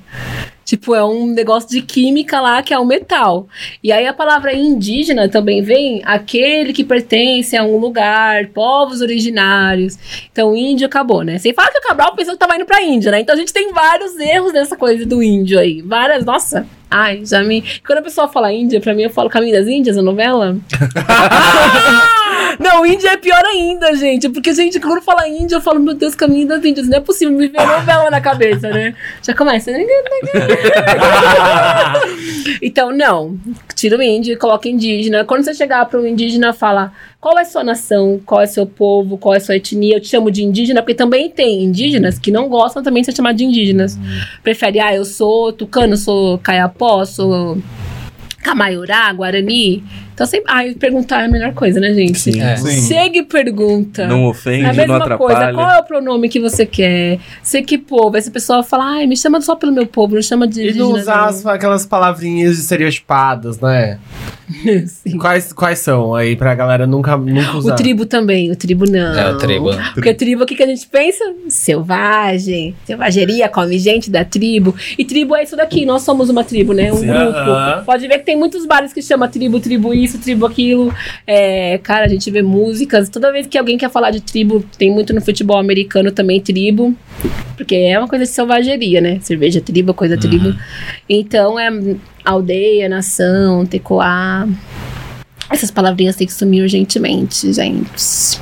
Tipo, é um negócio de química lá que é um metal. E aí a palavra indígena também vem aquele que pertence a um lugar, povos originários. Então, índio acabou, né? Sem falar que o Cabral pensou que tava indo pra Índia, né? Então a gente tem vários erros nessa coisa do índio aí. Várias, nossa. Ai, já me. Quando a pessoa fala Índia, pra mim eu falo Caminho das Índias, a novela. Não, Índia é pior ainda, gente. Porque, gente, quando fala Índia, eu falo, meu Deus, Caminho das Índias. Não é possível me ver novela na cabeça, né? Já começa. então, não. Tira o índio e coloca indígena. Quando você chegar para um indígena, fala qual é sua nação, qual é seu povo, qual é sua etnia. Eu te chamo de indígena, porque também tem indígenas que não gostam também de ser chamados de indígenas. Prefere, ah, eu sou tucano, sou caiapó, sou Camaiurá, Guarani. Então sempre. Ai, perguntar é a melhor coisa, né, gente? Sim. É. Sim. Chega e pergunta. Não É a ofende, não mesma coisa, atrapalha. qual é o pronome que você quer? Você que povo? Aí se a pessoa fala, ai, me chama só pelo meu povo, não chama de. E não usar as- aquelas palavrinhas estereotipadas, né? não. Sim. Quais, quais são aí pra galera nunca, nunca usar? O tribo também, o tribo não. É, o tribo. Porque tribo, o que, que a gente pensa? Selvagem, selvageria, come gente da tribo. E tribo é isso daqui, nós somos uma tribo, né? Um Sim. grupo. Aham. Pode ver que tem muitos bares que chama tribo, tribo isso, tribo aquilo. É, cara, a gente vê músicas. Toda vez que alguém quer falar de tribo, tem muito no futebol americano também, tribo. Porque é uma coisa de selvageria, né? Cerveja tribo, coisa tribo. Então é aldeia, nação, tecoá. Essas palavrinhas têm que sumir urgentemente, gente.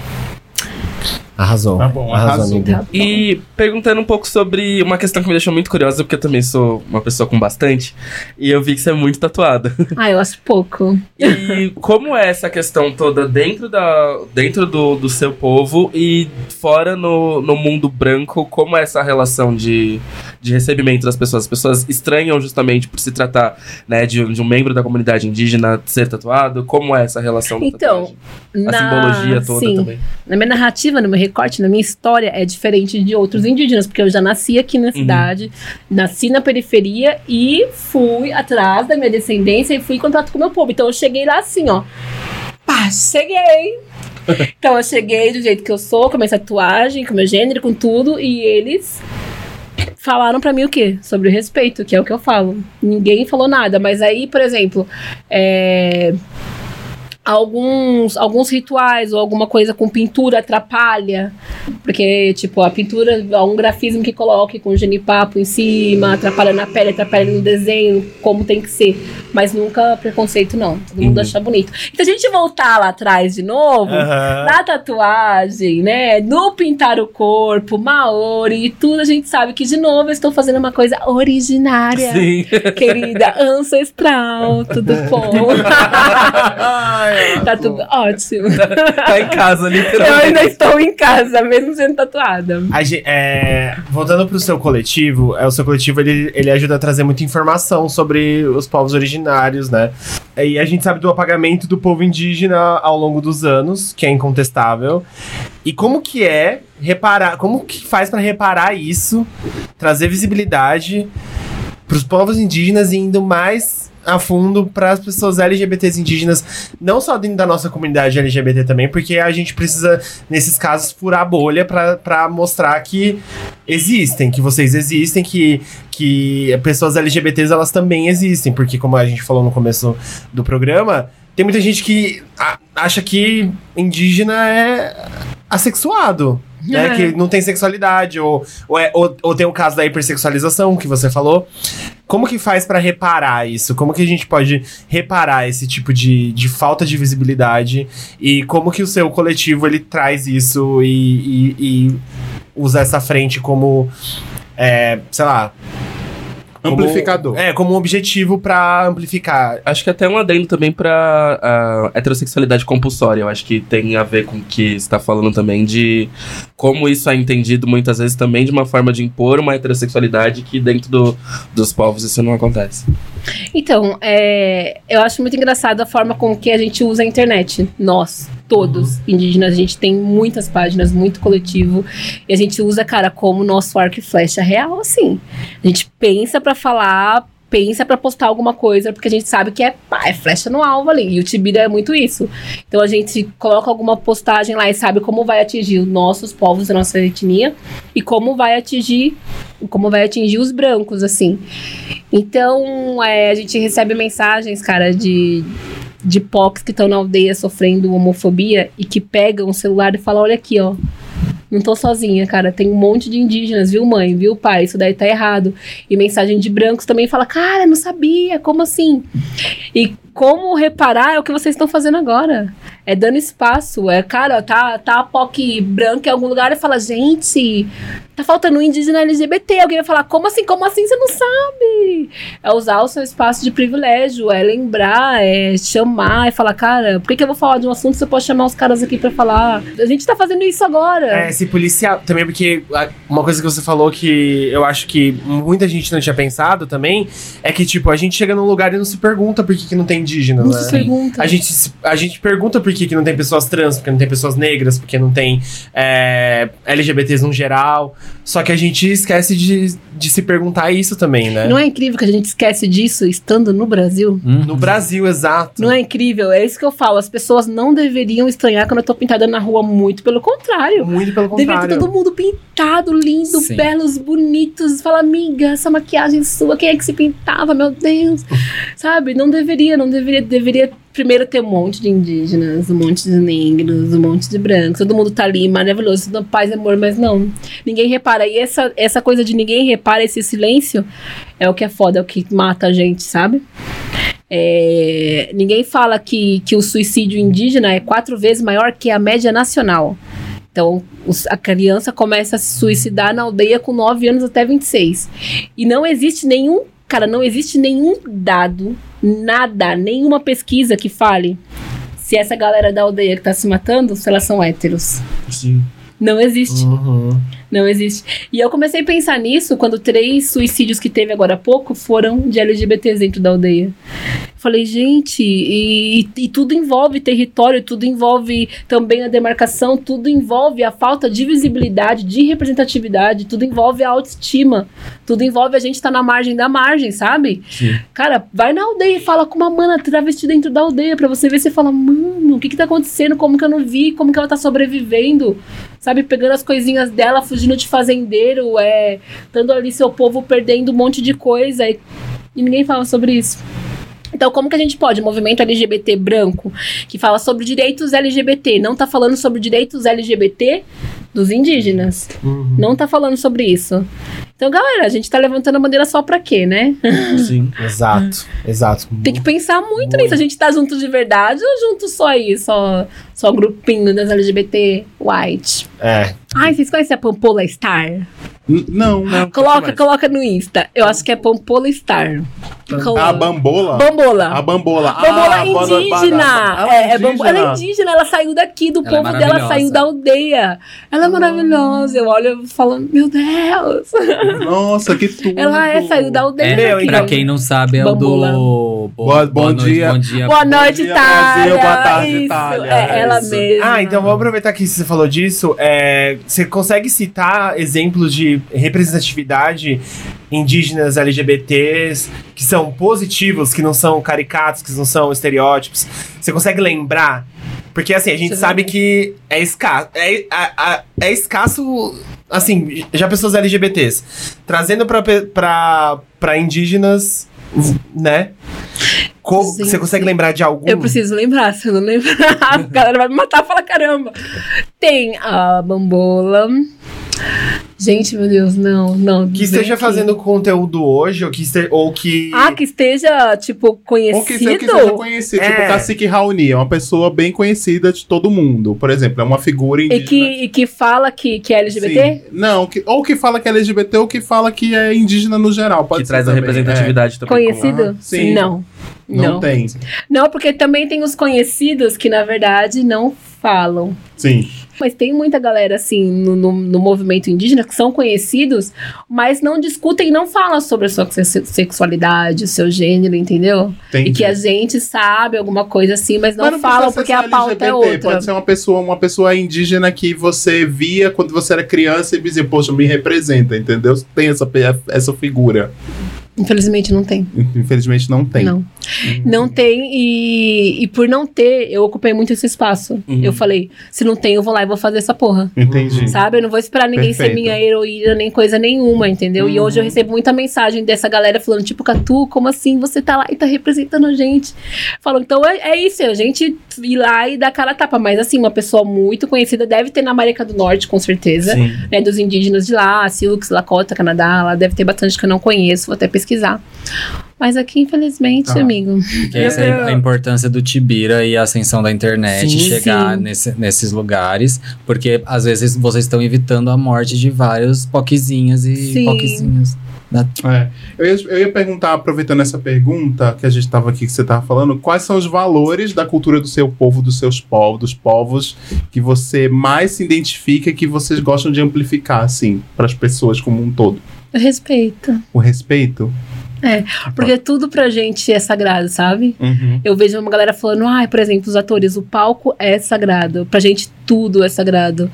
Arrasou. Tá bom, arrasou, arrasou. amiga. E perguntando um pouco sobre uma questão que me deixou muito curiosa, porque eu também sou uma pessoa com bastante, e eu vi que você é muito tatuada. Ah, eu acho pouco. E como é essa questão toda dentro, da, dentro do, do seu povo e fora no, no mundo branco, como é essa relação de, de recebimento das pessoas? As pessoas estranham justamente por se tratar né, de, de um membro da comunidade indígena ser tatuado? Como é essa relação da Então, tatuagem? A na- simbologia toda sim, também. Na minha narrativa, no meu recorte, na minha história, é diferente de outros indígenas, porque eu já nasci aqui na cidade, nasci na periferia e fui atrás da minha descendência e fui em contato com o meu povo. Então eu cheguei lá assim, ó. Pá, cheguei! então eu cheguei do jeito que eu sou, com a minha tatuagem, com o meu gênero, com tudo, e eles falaram pra mim o quê? Sobre o respeito, que é o que eu falo. Ninguém falou nada, mas aí, por exemplo, é, alguns, alguns rituais ou alguma coisa com pintura atrapalha. Porque, tipo, a pintura, há um grafismo que coloque com genipapo em cima, atrapalha na pele, atrapalha no desenho, como tem que ser. Mas nunca preconceito, não. Todo mundo Uhum. acha bonito. Então, se a gente voltar lá atrás de novo, Aham. na tatuagem, né? No pintar o corpo, Maori e tudo, a gente sabe que, de novo, eu estou fazendo uma coisa originária. Sim. Querida, ancestral, tudo bom. tá tudo ótimo. tá em casa, Eu literalmente. ainda estou em casa, mesmo sendo tatuada. A gen- é, voltando pro seu coletivo, é, o seu coletivo ele, ele ajuda a trazer muita informação sobre os povos originários, né? E a gente sabe do apagamento do povo indígena ao longo dos anos, que é incontestável. E como que é reparar, como que faz pra reparar isso, trazer visibilidade pros povos indígenas e indo mais a fundo para as pessoas LGBTs indígenas, não só dentro da nossa comunidade LGBT também, porque a gente precisa, nesses casos, furar a bolha para mostrar que existem, que vocês existem, que, que pessoas LGBTs elas também existem, porque como a gente falou no começo do programa, tem muita gente que acha que indígena é assexuado. Né, É. que não tem sexualidade, ou, ou, é- ou, ou tem o caso da hipersexualização que você falou. Como que faz pra reparar isso? Como que a gente pode reparar esse tipo de, de falta de visibilidade? E como que o seu coletivo ele traz isso e, e, e usa essa frente como, é, sei lá... como- Amplificador. é, como um objetivo pra amplificar. Acho que até um adendo também pra a heterossexualidade compulsória. Eu acho que tem a ver com o que você tá falando também de como isso é entendido muitas vezes também de uma forma de impor uma heterossexualidade que dentro do- dos povos isso não acontece. Então, é, eu acho muito engraçado a forma com que a gente usa a internet. Nós, todos indígenas, a gente tem muitas páginas, muito coletivo. E a gente usa, cara, como nosso arco e flecha real, assim. A gente pensa pra falar, pensa pra postar alguma coisa, porque a gente sabe que é, pá, é flecha no alvo ali. E o Tibira é muito isso. Então a gente coloca alguma postagem lá e sabe como vai atingir os nossos povos, a nossa etnia, e como vai atingir, como vai atingir os brancos, assim. Então, é, a gente recebe mensagens, cara, de, de POCs que estão na aldeia sofrendo homofobia e que pegam o celular e falam: olha aqui, ó. Não tô sozinha, cara. Tem um monte de indígenas, viu, mãe? Viu, pai? Isso daí tá errado. E mensagem de brancos também fala: cara, não sabia, como assim? E como reparar é o que vocês estão fazendo agora. É dando espaço. É, cara, tá, tá a POC branca em algum lugar e fala: gente, tá faltando um indígena LGBT. Alguém vai falar: como assim? Como assim você não sabe? É usar o seu espaço de privilégio, é lembrar, é chamar, é falar: cara, por que, que eu vou falar de um assunto se eu posso chamar os caras aqui pra falar? A gente tá fazendo isso agora. É, se policiar também, porque uma coisa que você falou que eu acho que muita gente não tinha pensado também é que, tipo, a gente chega num lugar e não se pergunta por que, que não tem indígenas, né? perguntas. A gente, a gente pergunta por que, que não tem pessoas trans, porque não tem pessoas negras, porque não tem é, LGBTs no geral. Só que a gente esquece de, de se perguntar isso também, né? Não é incrível que a gente esquece disso estando no Brasil? Uhum. No Brasil, exato. Não é incrível? É isso que eu falo. As pessoas não deveriam estranhar quando eu tô pintada na rua, muito pelo contrário. Muito pelo Deveria contrário. ter todo mundo pintado, lindo, Sim. belos, bonitos. Fala, amiga, essa maquiagem sua, quem é que se pintava? Meu Deus. Sabe? Não deveria, não deveria. Deveria primeiro ter um monte de indígenas, um monte de negros, um monte de brancos. Todo mundo tá ali, maravilhoso, tudo paz e amor, mas não. Ninguém repara. E essa, essa coisa de ninguém repara, esse silêncio, é o que é foda, é o que mata a gente, sabe? É, ninguém fala que, que o suicídio indígena é quatro vezes maior que a média nacional. Então, os- a criança começa a se suicidar na aldeia com 9 anos até 26. E não existe nenhum, cara, não existe nenhum dado, nada, nenhuma pesquisa que fale se essa galera da aldeia que tá se matando, se elas são héteros. Sim. Não existe. Uhum. Não existe. E eu comecei a pensar nisso quando três suicídios que teve agora há pouco foram de LGBTs dentro da aldeia. Falei, gente, e, e tudo envolve território, tudo envolve também a demarcação, tudo envolve a falta de visibilidade, de representatividade, tudo envolve a autoestima, tudo envolve a gente estar na margem da margem, sabe? Sim. Cara, vai na aldeia e fala com uma mana travesti dentro da aldeia pra você ver se fala, mano, o que que tá acontecendo? Como que eu não vi? Como que ela tá sobrevivendo? Sabe, pegando as coisinhas dela, fugindo de fazendeiro, é, dando ali seu povo perdendo um monte de coisa e, e ninguém fala sobre isso. Então, como que a gente pode? O movimento LGBT branco, que fala sobre direitos LGBT, não tá falando sobre direitos LGBT dos indígenas. Uhum. Não tá falando sobre isso. Então, galera, a gente tá levantando a bandeira só pra quê, né? Sim. Exato, exato. Tem que pensar muito, Muito. nisso. A gente tá junto de verdade ou junto só aí, só, só grupinho das LGBT white? É. Ai, vocês conhecem a Pampola Star? Não, não. Coloca, coloca no Insta. Eu acho que é Pampola Star. A bambola? Bambola. A bambola. Bambola Ah, bambola- indígena. Ela é, é bambo- ela é indígena, ela saiu daqui, do Ela é povo dela, maravilhosa. saiu da aldeia. Ela é maravilhosa. Eu olho falando, meu Deus. Nossa, que tudo. Ela é, saiu da aldeia. É, Meu, daqui. pra quem não sabe, é Bambola. o do. Boa- bom noite, dia. Bom dia. Boa noite, dia. Brasil. Boa tarde, Isso, Itália. É ela Isso. mesma. Ah, então vamos aproveitar que você falou disso. É, você consegue citar exemplos de representatividade indígenas LGBTs que são positivos, que não são caricatos, que não são estereótipos? Você consegue lembrar? Porque assim, a gente eu sabe que é escasso. É, a- a- é escasso, assim, já pessoas LGBTs. Trazendo pra, pra, pra indígenas, né? Co- Gente. você consegue lembrar de algum? Eu preciso lembrar, se eu não lembrar, a galera vai me matar e falar, caramba. Tem a bambola. Gente, meu Deus, não, não. Que esteja aqui. fazendo conteúdo hoje, ou que, este, ou que. Ah, que esteja, tipo, Ou que, conhecido. ou que seja conhecido, tipo É. Cacique Raoni, é uma pessoa bem conhecida de todo mundo. Por exemplo, é uma figura e, indígena. que, e que fala que, que é LGBT? Sim. Não, que, ou que fala que é LGBT ou que fala que é indígena no geral. Pode que ser traz a também, representatividade também. Conhecido? Ah, sim. Não. é. Não, Não. tem. Não, porque também tem os conhecidos que, na verdade, não falam. Sim. Mas tem muita galera, assim, no, no, no movimento indígena que são conhecidos, mas não discutem e não falam sobre a sua se- sexualidade, o seu gênero, entendeu? Entendi. E que a gente sabe alguma coisa assim, mas não, Mas falam porque a pauta é LGBT, outra. Pode ser uma pessoa, uma pessoa indígena que você via quando você era criança e dizia, poxa, me representa, entendeu? Tem essa, essa figura. Infelizmente não tem. Infelizmente não tem. Não. Não tem, e, e por não ter, eu ocupei muito esse espaço. Uhum. Eu falei, se não tem, eu vou lá e vou fazer essa porra. Entendi. Sabe? Eu não vou esperar ninguém ser Perfeito. minha heroína nem coisa nenhuma, entendeu? E hoje eu recebo muita mensagem dessa galera falando, tipo, Catu, como assim você tá lá e tá representando a gente? Falou, então é, é isso, é a gente ir lá e dar cara a tapa. Mas assim, uma pessoa muito conhecida deve ter na América do Norte, com certeza. Sim. Né, dos indígenas de lá, Sioux, Lakota, Canadá, lá deve ter bastante que eu não conheço, vou até pesquisar. Mas aqui, infelizmente, Ah. amigo. Essa é a importância do Tibira e a ascensão da internet Sim, chegar sim. nesse- nesses lugares, porque às vezes vocês estão evitando a morte de vários poquezinhos e Sim. poquezinhos. Da... É. Eu, ia, eu ia perguntar, aproveitando essa pergunta que a gente estava aqui, que você estava falando, quais são os valores da cultura do seu povo, dos seus povos, dos povos que você mais se identifica e que vocês gostam de amplificar, assim, para as pessoas como um todo? Eu respeito. O respeito? Porque tudo pra gente é sagrado, sabe? Uhum. Eu vejo uma galera falando, ai, por exemplo, os atores, o palco é sagrado. Pra gente tudo é sagrado.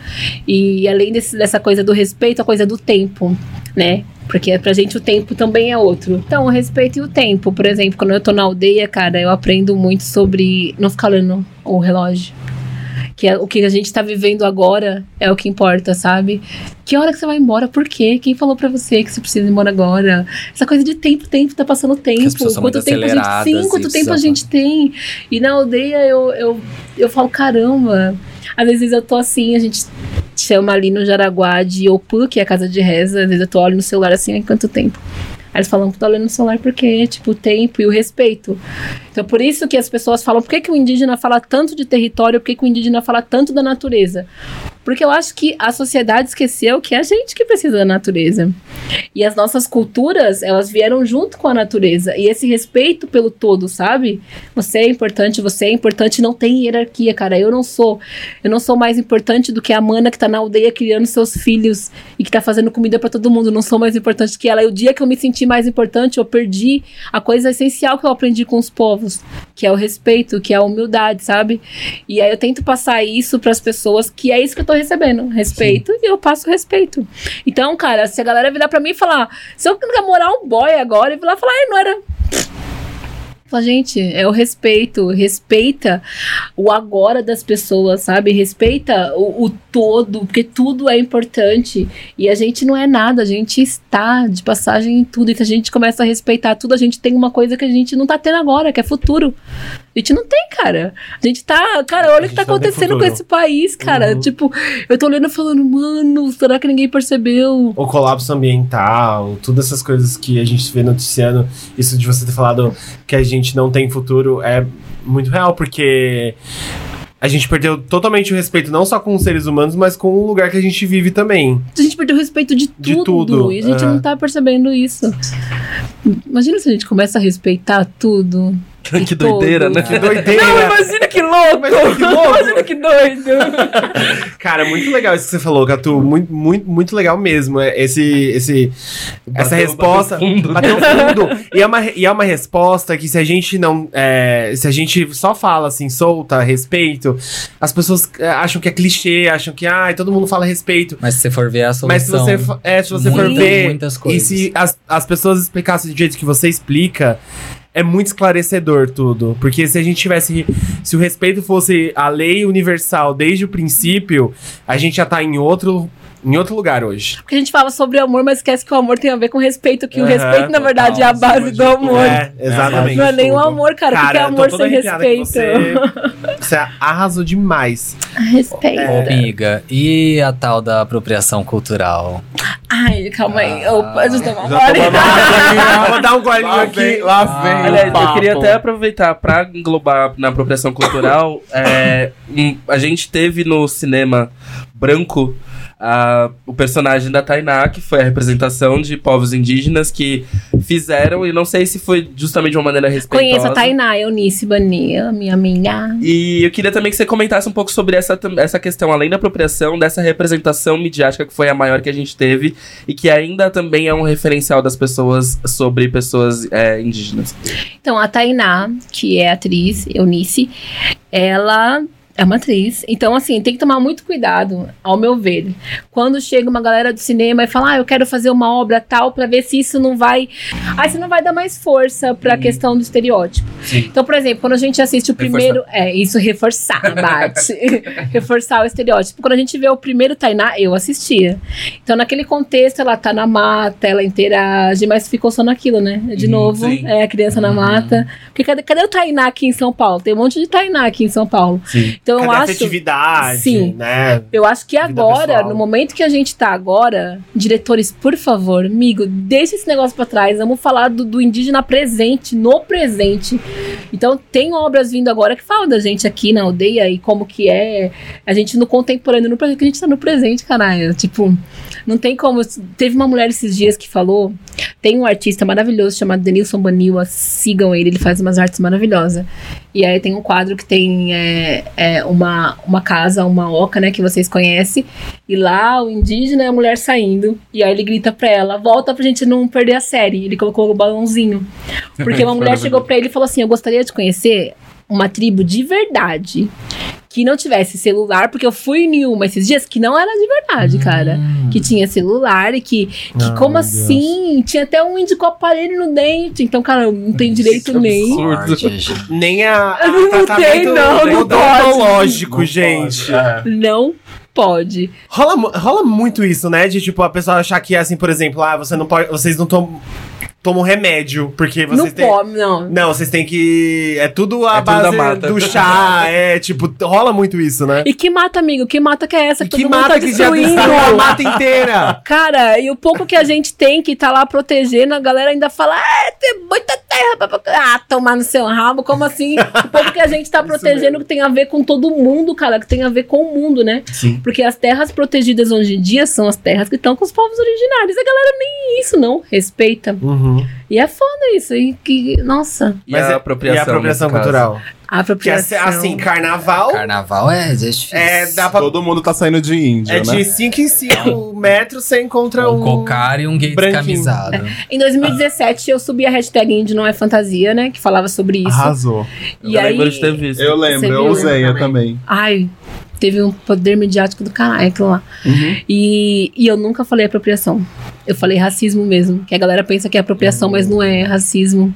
E além desse- dessa coisa do respeito, a coisa do tempo, né? Porque pra gente o tempo também é outro. Então, o respeito e o tempo. Por exemplo, quando eu tô na aldeia, cara, eu aprendo muito sobre não ficar olhando o relógio. Que é, o que a gente tá vivendo agora é o que importa, sabe? Que hora que você vai embora? Por quê? Quem falou pra você que você precisa ir embora agora? Essa coisa de tempo, tempo, tá passando tempo. Quanto tempo a gente. e quanto tempo a gente tem. E na aldeia eu, eu, eu falo, caramba. Às vezes eu tô assim, a gente chama ali no Jaraguá de Opu, que é a casa de reza. Às vezes eu tô olhando no celular assim, há quanto tempo? Aí eles falam que tô olhando no celular porque, tipo, o tempo e o respeito. Então, por isso que as pessoas falam, por que, que o indígena fala tanto de território, por que, que o indígena fala tanto da natureza? Porque eu acho que a sociedade esqueceu que é a gente que precisa da natureza. E as nossas culturas, elas vieram junto com a natureza. E esse respeito pelo todo, sabe? Você é importante, você é importante, não tem hierarquia, cara. Eu não sou. Eu não sou mais importante do que a mana que tá na aldeia criando seus filhos e que tá fazendo comida pra todo mundo. Não sou mais importante que ela. E o dia que eu me senti mais importante, eu perdi a coisa essencial que eu aprendi com os povos, que é o respeito, que é a humildade, sabe? E aí eu tento passar isso pras pessoas, que é isso que eu tô recebendo, respeito, e eu passo respeito. Então, cara, se a galera virar pra mim e falar, se eu namorar um boy agora, e virar e falar, ai, não era. Fala, gente, é o respeito, respeita o agora das pessoas, sabe? Respeita o, o todo, porque tudo é importante. E a gente não é nada, a gente está de passagem em tudo. E se a gente começa a respeitar tudo, a gente tem uma coisa que a gente não tá tendo agora, que é futuro. A gente não tem, cara. A gente tá. Cara, olha o que tá tem acontecendo com esse país, cara. Uhum. Tipo, eu tô olhando e falando, mano, será que ninguém percebeu? O colapso ambiental, todas essas coisas que a gente vê noticiando, isso de você ter falado que a gente não tem futuro é muito real, porque a gente perdeu totalmente o respeito, não só com os seres humanos, mas com o lugar que a gente vive também. A gente perdeu o respeito de tudo. De tudo, E a gente é. não tá percebendo isso. Imagina se a gente começa a respeitar tudo. que doideira, todo. né? Que doideira! Não, imagina que louco! Imagina que louco! Imagina que doido! Cara, muito legal isso que você falou, Catu. Muito, muito, muito legal mesmo. é, Esse, esse, essa Bateu- resposta. bateu fundo. Bateu fundo. e, é uma, e é uma resposta que se a gente não. é, se a gente só fala assim, solta, respeito, as pessoas é, acham que é clichê, acham que ai, todo mundo fala respeito. Mas se você for ver a solução... Mas se você, é, se você for muitas, ver. muitas E coisas. se as, as pessoas explicassem do jeito que você explica, é muito esclarecedor tudo. Porque se a gente tivesse. Se o respeito fosse a lei universal desde o princípio, a gente já tá em outro, em outro lugar hoje. Porque a gente fala sobre amor, mas esquece que o amor tem a ver com respeito, que o Aham, respeito, na verdade, é a base do amor. É, exatamente. Não é nem o amor, cara. o que que é amor sem respeito? Você, você arrasou demais. Respeito. Ô, amiga, e a tal da apropriação cultural? Ai, calma aí. Opa, deixa eu tomar Já um uma Vou dar um golinho Lá aqui. vem, lá vem. Ah, o Aliás, eu queria até aproveitar pra englobar na apropriação cultural. é, um- a gente teve no cinema branco a- o personagem da Tainá, que foi a representação de povos indígenas que fizeram, e não sei se foi justamente de uma maneira respeitosa. Conheço a Tainá, Eunice Bania, minha amiga. E eu queria também que você comentasse um pouco sobre essa, essa questão, além da apropriação, dessa representação midiática que foi a maior que a gente teve e que ainda também é um referencial das pessoas sobre pessoas é, indígenas. Então, a Tainá, que é atriz, Eunice, ela é uma atriz. Então, assim, tem que tomar muito cuidado, ao meu ver. Quando chega uma galera do cinema e fala, ah, eu quero fazer uma obra tal, pra ver se isso não vai. Ah, isso não vai dar mais força pra questão do estereótipo. Então, por exemplo, quando a gente assiste o primeiro. É, isso reforçar, bate. reforçar o estereótipo. Quando a gente vê o primeiro Tainá, eu assistia. Então, naquele contexto, ela tá na mata, ela interage, mas ficou só naquilo, né? De Uhum, novo, sim. é a criança na mata. Porque cadê, cadê o Tainá aqui em São Paulo? Tem um monte de Tainá aqui em São Paulo. Sim. Então, eu Cadê a acho. afetividade, Sim. né? Eu acho que agora, pessoal. no momento que a gente tá agora, diretores, por favor, amigo, deixa esse negócio pra trás. Vamos falar do, do indígena presente, no presente. Então, tem obras vindo agora que falam da gente aqui na aldeia e como que é a gente no contemporâneo, no presente, que a gente tá no presente, caralho. Tipo, não tem como. Teve uma mulher esses dias que falou. Tem um artista maravilhoso chamado Denilson Baniwa, sigam ele, ele faz umas artes maravilhosas. E aí tem um quadro que tem é, é, é, uma, uma casa, uma oca, né, que vocês conhecem. E lá o indígena e a mulher saindo. E aí ele grita pra ela: volta pra gente não perder a série. Ele colocou o balãozinho. Porque uma mulher chegou pra ele e falou assim: Eu gostaria de conhecer uma tribo de verdade. Que não tivesse celular, porque eu fui em uma esses dias que não era de verdade, cara. Que tinha celular e que, que Ah, como meu Deus. assim? Tinha até um índio com aparelho no dente. Então, cara, não tem direito nem. Forte. Nem a, a Não tem, tratamento não, não pode. odontológico, gente. É. Não pode. Rola, rola muito isso, né? De tipo, a pessoa achar que assim, por exemplo, ah, você não pode. Vocês não tomam, tomam remédio, porque vocês não têm. pode, não. Não, vocês têm que. É tudo a É tudo da base mata. do chá. É, tipo, rola muito isso, né? E que mata, amigo? Que mata que é essa que, que todo mundo mata tá que já destruindo? destruiu a mata inteira. Cara, e o pouco que a gente tem que tá lá protegendo, a galera ainda fala, ah, tem muita terra pra... pra-" Ah, tomar no seu rabo, como assim? O pouco que a gente tá protegendo que tem a ver com todo mundo, cara, que tem a ver com o mundo, né? Sim. Porque as terras protegidas hoje em dia são as terras que estão com os povos originários. A galera nem isso não respeita. Uhum. E é foda isso. E que, nossa, E Mas a é- apropriação, E a apropriação cultural. a Que é apropriação. assim, carnaval Carnaval é, é difícil. é, dá pra. Todo mundo tá saindo de índio, É né? de 5 em 5 metros você encontra um um. cocar e um gay branquinho. descamisado. Em 2017 eu subi a hashtag Índio Não É Fantasia, né? Que falava sobre isso. Arrasou. E eu aí, lembro de ter visto. Eu lembro, eu usei Também. também. Ai, teve um poder mediático do caralho aquilo lá. Uhum. E, e eu nunca falei apropriação. Eu falei racismo mesmo. Que a galera pensa que é apropriação, mas não é, é racismo.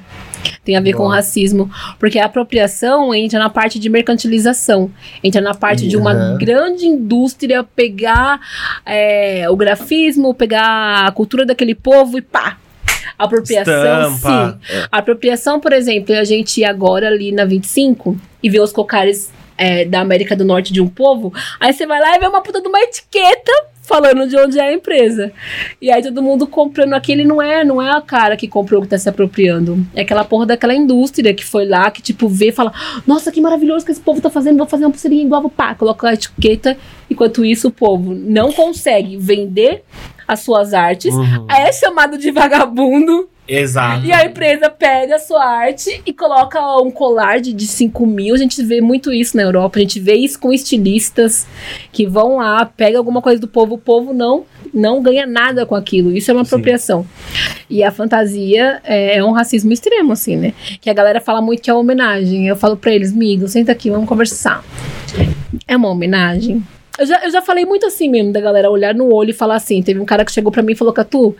Tem a ver com racismo. Porque a apropriação entra na parte de mercantilização. Entra na parte de uma Uhum. grande indústria pegar é, o grafismo, pegar a cultura daquele povo e pá! Apropriação, Estampa. sim. A apropriação, por exemplo, é a gente ir agora ali na 25 e ver os cocares é, da América do Norte de um povo. Aí você vai lá e vê uma puta de uma etiqueta falando de onde é a empresa. E aí todo mundo comprando aquele não é, não é a cara que comprou que tá se apropriando. É aquela porra daquela indústria que foi lá, que tipo vê e fala: "Nossa, que maravilhoso que esse povo tá fazendo, vou fazer uma pulseirinha igual pá", coloca a etiqueta, enquanto isso o povo não consegue vender as suas artes. Uhum. É chamado de vagabundo Exato. e a empresa pega a sua arte e coloca um colar de, de 5 mil. A gente vê muito isso na Europa. A gente vê isso com estilistas que vão lá, pega alguma coisa do povo, o povo não não ganha nada com aquilo. Isso é uma apropriação. E a fantasia é, é um racismo extremo, assim, né? Que a galera fala muito que é homenagem. Eu falo pra eles, amigo, senta aqui, vamos conversar. É uma homenagem. Eu já, eu já falei muito assim mesmo, da galera olhar no olho e falar assim. Teve um cara que chegou pra mim e falou: Catu,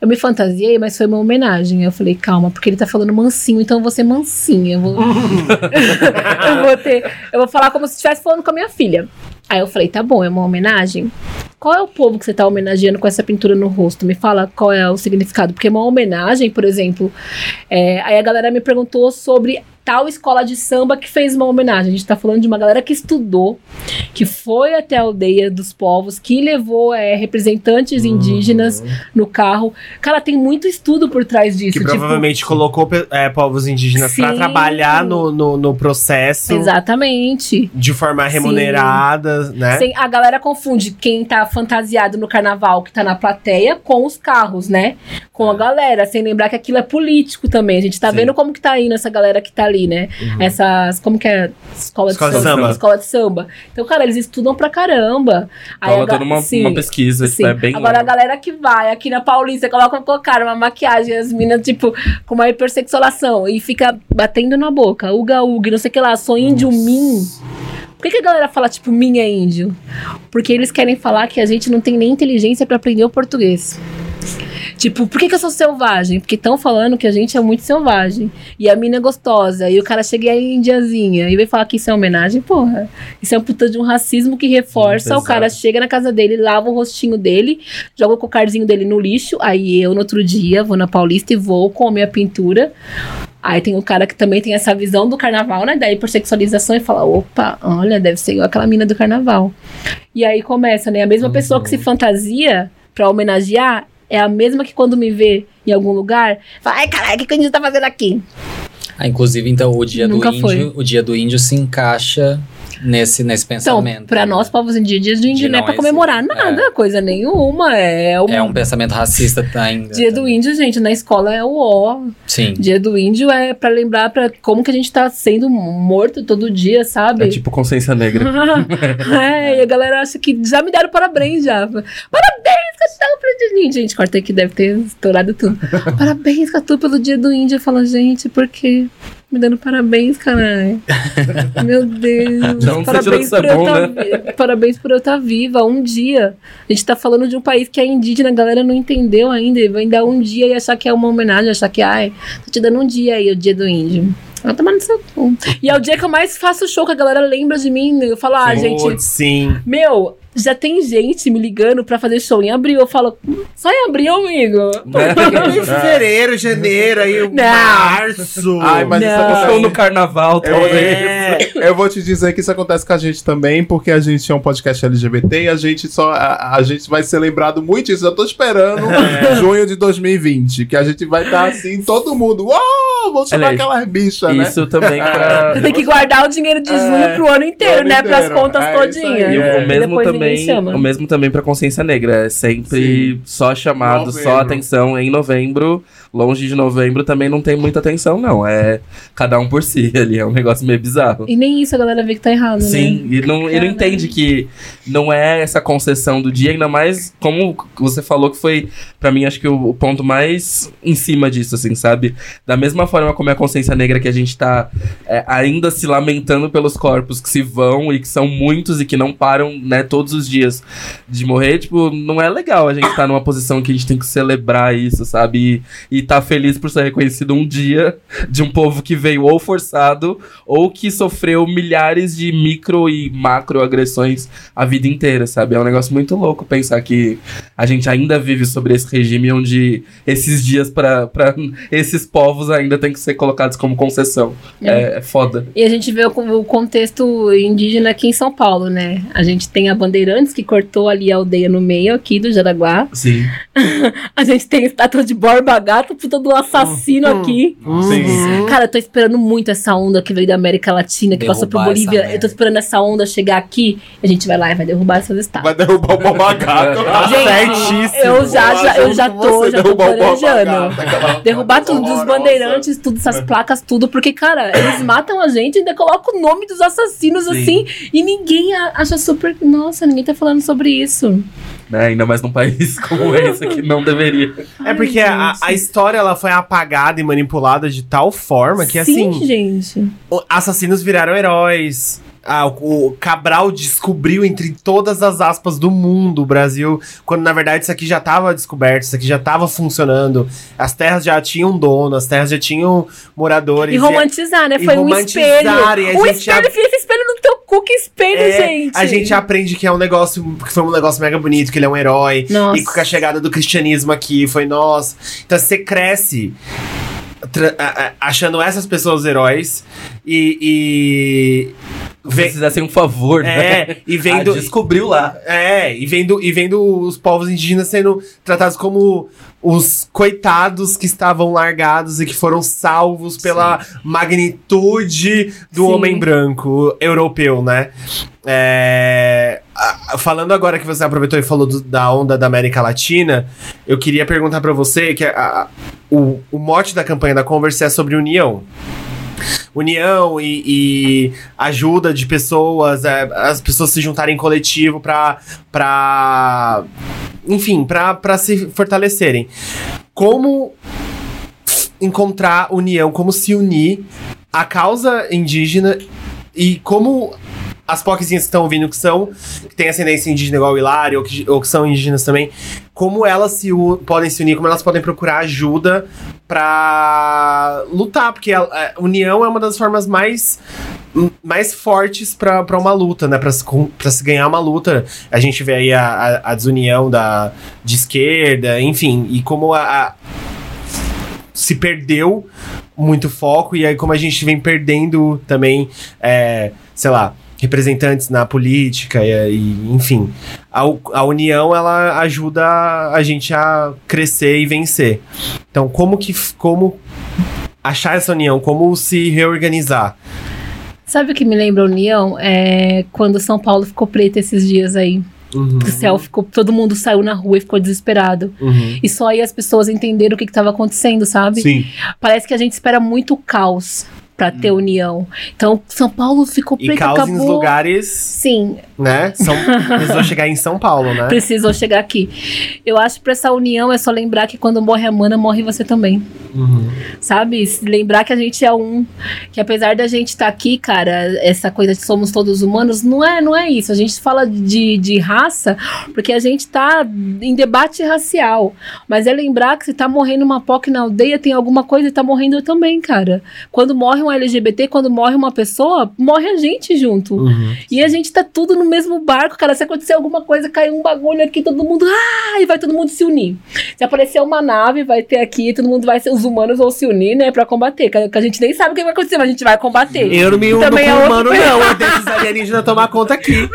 eu me fantasiei, mas foi uma homenagem. Eu falei: calma, porque ele tá falando mansinho, então eu vou ser mansinha. Eu vou, eu vou ter. Eu vou falar como se estivesse falando com a minha filha. Aí eu falei: tá bom, é uma homenagem. Qual é o povo que você tá homenageando com essa pintura no rosto? Me fala qual é o significado. Porque uma homenagem, por exemplo. é, aí a galera me perguntou sobre tal escola de samba que fez uma homenagem. A gente tá falando de uma galera que estudou, que foi até a aldeia dos povos, que levou é, representantes indígenas no carro. Cara, tem muito estudo por trás disso. Que tipo, provavelmente colocou é, povos indígenas Sim. trabalhar no, no, no processo Exatamente. de forma remunerada, né? Sem- a galera confunde quem tá fantasiado no carnaval, que tá na plateia, com os carros, né? Com a galera, sem lembrar que aquilo é político também. A gente tá Sim. vendo como que tá indo essa galera que tá ali, né? Essas, como que é? Escola, Escola de de samba. samba. Escola de samba. Então, cara, eles estudam pra caramba. Aí Rola a ga- uma, uma pesquisa, tipo, sim. é bem Agora a longo. galera que vai aqui na Paulista, coloca um cocar, uma maquiagem, as minas, tipo, com uma hipersexualação e fica batendo na boca, uga uga, não sei o que lá, sou índio, mim. Por que, que a galera fala, tipo, é índio? Porque eles querem falar que a gente não tem nem inteligência pra aprender o português. Tipo, por que, que eu sou selvagem? Porque estão falando que a gente é muito selvagem. E a mina é gostosa. E o cara chega aí indiazinha. E vem falar que isso é homenagem. Porra, isso é um puta de um racismo que reforça. Muito o cara chega na casa dele, lava o rostinho dele, joga o cocarzinho dele no lixo. Aí eu, no outro dia, vou na Paulista e vou com a minha pintura. Aí tem um cara que também tem essa visão do carnaval, né? Da hipersexualização e fala: opa, olha, deve ser igual aquela mina do carnaval. E aí começa, né? A mesma pessoa que se fantasia pra homenagear é a mesma que quando me vê em algum lugar, fala: ai, caralho, o que a gente tá fazendo aqui? Ah, inclusive, então, o dia Nunca do foi. índio, o dia do índio se encaixa nesse, nesse Então, pensamento. pra nós, povos indígenas, de índio não é pra comemorar nada, coisa nenhuma. É, um, É um pensamento racista ainda. Dia do Índio, gente, na escola é o ó. Sim. Dia do Índio é pra lembrar pra como que a gente tá sendo morto todo dia, sabe? É tipo consciência negra. é, e a galera acha que já me deram parabéns já. Parabéns, Catu, pelo dia do índio. Gente, cortei que deve ter estourado tudo. parabéns, Catu, pelo dia do índio. Eu falo, gente, por quê? Me dando parabéns, caralho. Meu Deus. Não, parabéns, por é eu bom, tá vi- parabéns por eu estar viva. Um dia. A gente tá falando de um país que é indígena, a galera não entendeu ainda. E vai dar um dia e achar que é uma homenagem, achar que, ai, tô te dando um dia aí, o dia do índio. No seu cu. E é o dia que eu mais faço show, que a galera lembra de mim. Eu falo, ah, gente, sim. meu, já tem gente me ligando pra fazer show em abril. Eu falo, só em abril, amigo? Em fevereiro, janeiro, aí Não. março. Ai, mas isso Não. acontece. Show no carnaval, talvez. É. Eu vou te dizer que isso acontece com a gente também, porque a gente é um podcast LGBT e a gente só. A, a gente vai ser lembrado muito disso. Eu tô esperando junho de 2020, que a gente vai estar assim, todo mundo. Vou chamar aquelas bichas, né? Isso também pra. Você tem que guardar o dinheiro de junho É, pro ano inteiro, ano né? Pras inteiro. contas É todinhas. E o- o mesmo também, o mesmo também para consciência negra, é sempre só chamado, só Novembro. atenção em novembro. Longe de novembro também não tem muita atenção não, é cada um por si ali, é um negócio meio bizarro. E nem isso a galera vê que tá errado, né? Sim, e não, e não entende que não é essa concessão do dia, ainda mais como você falou que foi, pra mim, acho que o, o ponto mais em cima disso, assim, sabe? Da mesma forma como é a consciência negra que a gente tá é, ainda se lamentando pelos corpos que se vão e que são muitos e que não param, né, todos os dias de morrer, tipo, não é legal a gente tá numa posição que a gente tem que celebrar isso, sabe? E, e tá feliz por ser reconhecido um dia de um povo que veio ou forçado ou que sofreu milhares de micro e macro agressões a vida inteira, sabe? É um negócio muito louco pensar que a gente ainda vive sobre esse regime onde esses dias pra esses povos ainda tem que ser colocados como concessão. É, é foda. E a gente vê o, o contexto indígena aqui em São Paulo, né? A gente tem a Bandeirantes, que cortou ali a aldeia no meio aqui do Jaraguá. Sim. A gente tem a estátua de Borba Gato, puta do assassino Uhum. aqui. Sim. Cara, eu tô esperando muito essa onda que veio da América Latina, que passou por Derrubar essa Bolívia. merda. Eu tô esperando essa onda chegar aqui. A gente vai lá e vai derrubar essas estátuas. Vai derrubar o babagato. Gente, eu já, já, eu já tô, já tô planejando. Derrubar tudo, dos bandeirantes, tudo, essas placas, tudo, porque, cara, eles matam a gente e ainda colocam o nome dos assassinos Sim. assim, e ninguém acha super. Nossa, ninguém tá falando sobre isso. Né? Ainda mais num país como esse que não deveria. É porque a, a história ela foi apagada e manipulada de tal forma que, Sim, assim, gente. o- assassinos viraram heróis. Ah, o, Cabral descobriu entre todas as aspas do mundo o Brasil, quando na verdade isso aqui já estava descoberto, isso aqui já estava funcionando. As terras já tinham dono, as terras já tinham moradores. E romantizar, né? e Foi um romantizar, espelho. e a Um gente espelho, enfia esse espelho no teu cu, que espelho, É, gente. A gente aprende que é um negócio, que foi um negócio mega bonito, que ele é um herói. Nossa. E com a chegada do cristianismo aqui, foi nós. Então você cresce a- a- achando essas pessoas heróis e. e Vem... vem- Se fizessem um favor, né? é, e vendo. Ah, descobriu lá. É, e vendo, e vendo os povos indígenas sendo tratados como os coitados que estavam largados e que foram salvos pela magnitude do Sim. homem branco europeu, né? É, falando agora que você aproveitou e falou do- da onda da América Latina, eu queria perguntar pra você que a- a- o, o mote da campanha da Converse é sobre união união e, e ajuda de pessoas, é, as pessoas se juntarem em coletivo pra, pra enfim, pra se fortalecerem. Como encontrar união, como se unir à causa indígena e como as POCzinhas que estão ouvindo que são, que têm ascendência indígena igual o Hilário, ou que, ou que são indígenas também, como elas se podem se unir, como elas podem procurar ajuda pra lutar, porque a, a união é uma das formas mais mais fortes pra uma luta, né? Pra se, pra se ganhar uma luta. A gente vê aí a, a, desunião da, de esquerda, enfim, e como a- se perdeu muito foco, e aí como a gente vem perdendo também, é, sei lá, representantes na política, e, e, enfim. A, a união, ela ajuda a gente a crescer e vencer. Então, como que, como achar essa união, como se reorganizar? Sabe o que me lembra a União? É quando São Paulo ficou preto esses dias aí. Uhum. O céu ficou. Todo mundo saiu na rua e ficou desesperado. Uhum. E só aí as pessoas entenderam o que estava acontecendo, sabe? Sim. Parece que a gente espera muito caos pra ter união. Então, São Paulo ficou E preto, caos acabou. em lugares, Sim, né? São, precisou chegar em São Paulo, né? precisou chegar aqui. Eu acho que pra essa união é só lembrar que quando morre a mana, morre você também. Uhum. Sabe? Lembrar que a gente é um. Que apesar da gente estar aqui, cara, essa coisa de somos todos humanos, não é, não é isso. A gente fala de, de raça porque a gente tá em debate racial. Mas é lembrar que se tá morrendo uma POC na aldeia, tem alguma coisa e tá morrendo eu também, cara. Quando morre um LGBT, quando morre uma pessoa, morre a gente junto. Uhum. E a gente tá tudo no mesmo barco, cara. Se acontecer alguma coisa, cai um bagulho aqui, todo mundo. Ah! E vai todo mundo se unir. Se aparecer uma nave, vai ter aqui, todo mundo vai ser. Os humanos vão se unir, né? Pra combater. Que a gente nem sabe o que vai acontecer, mas a gente vai combater. Eu não me uno Também com é outro humano, período. não. Eu deixo os alienígenas tomar conta aqui. Me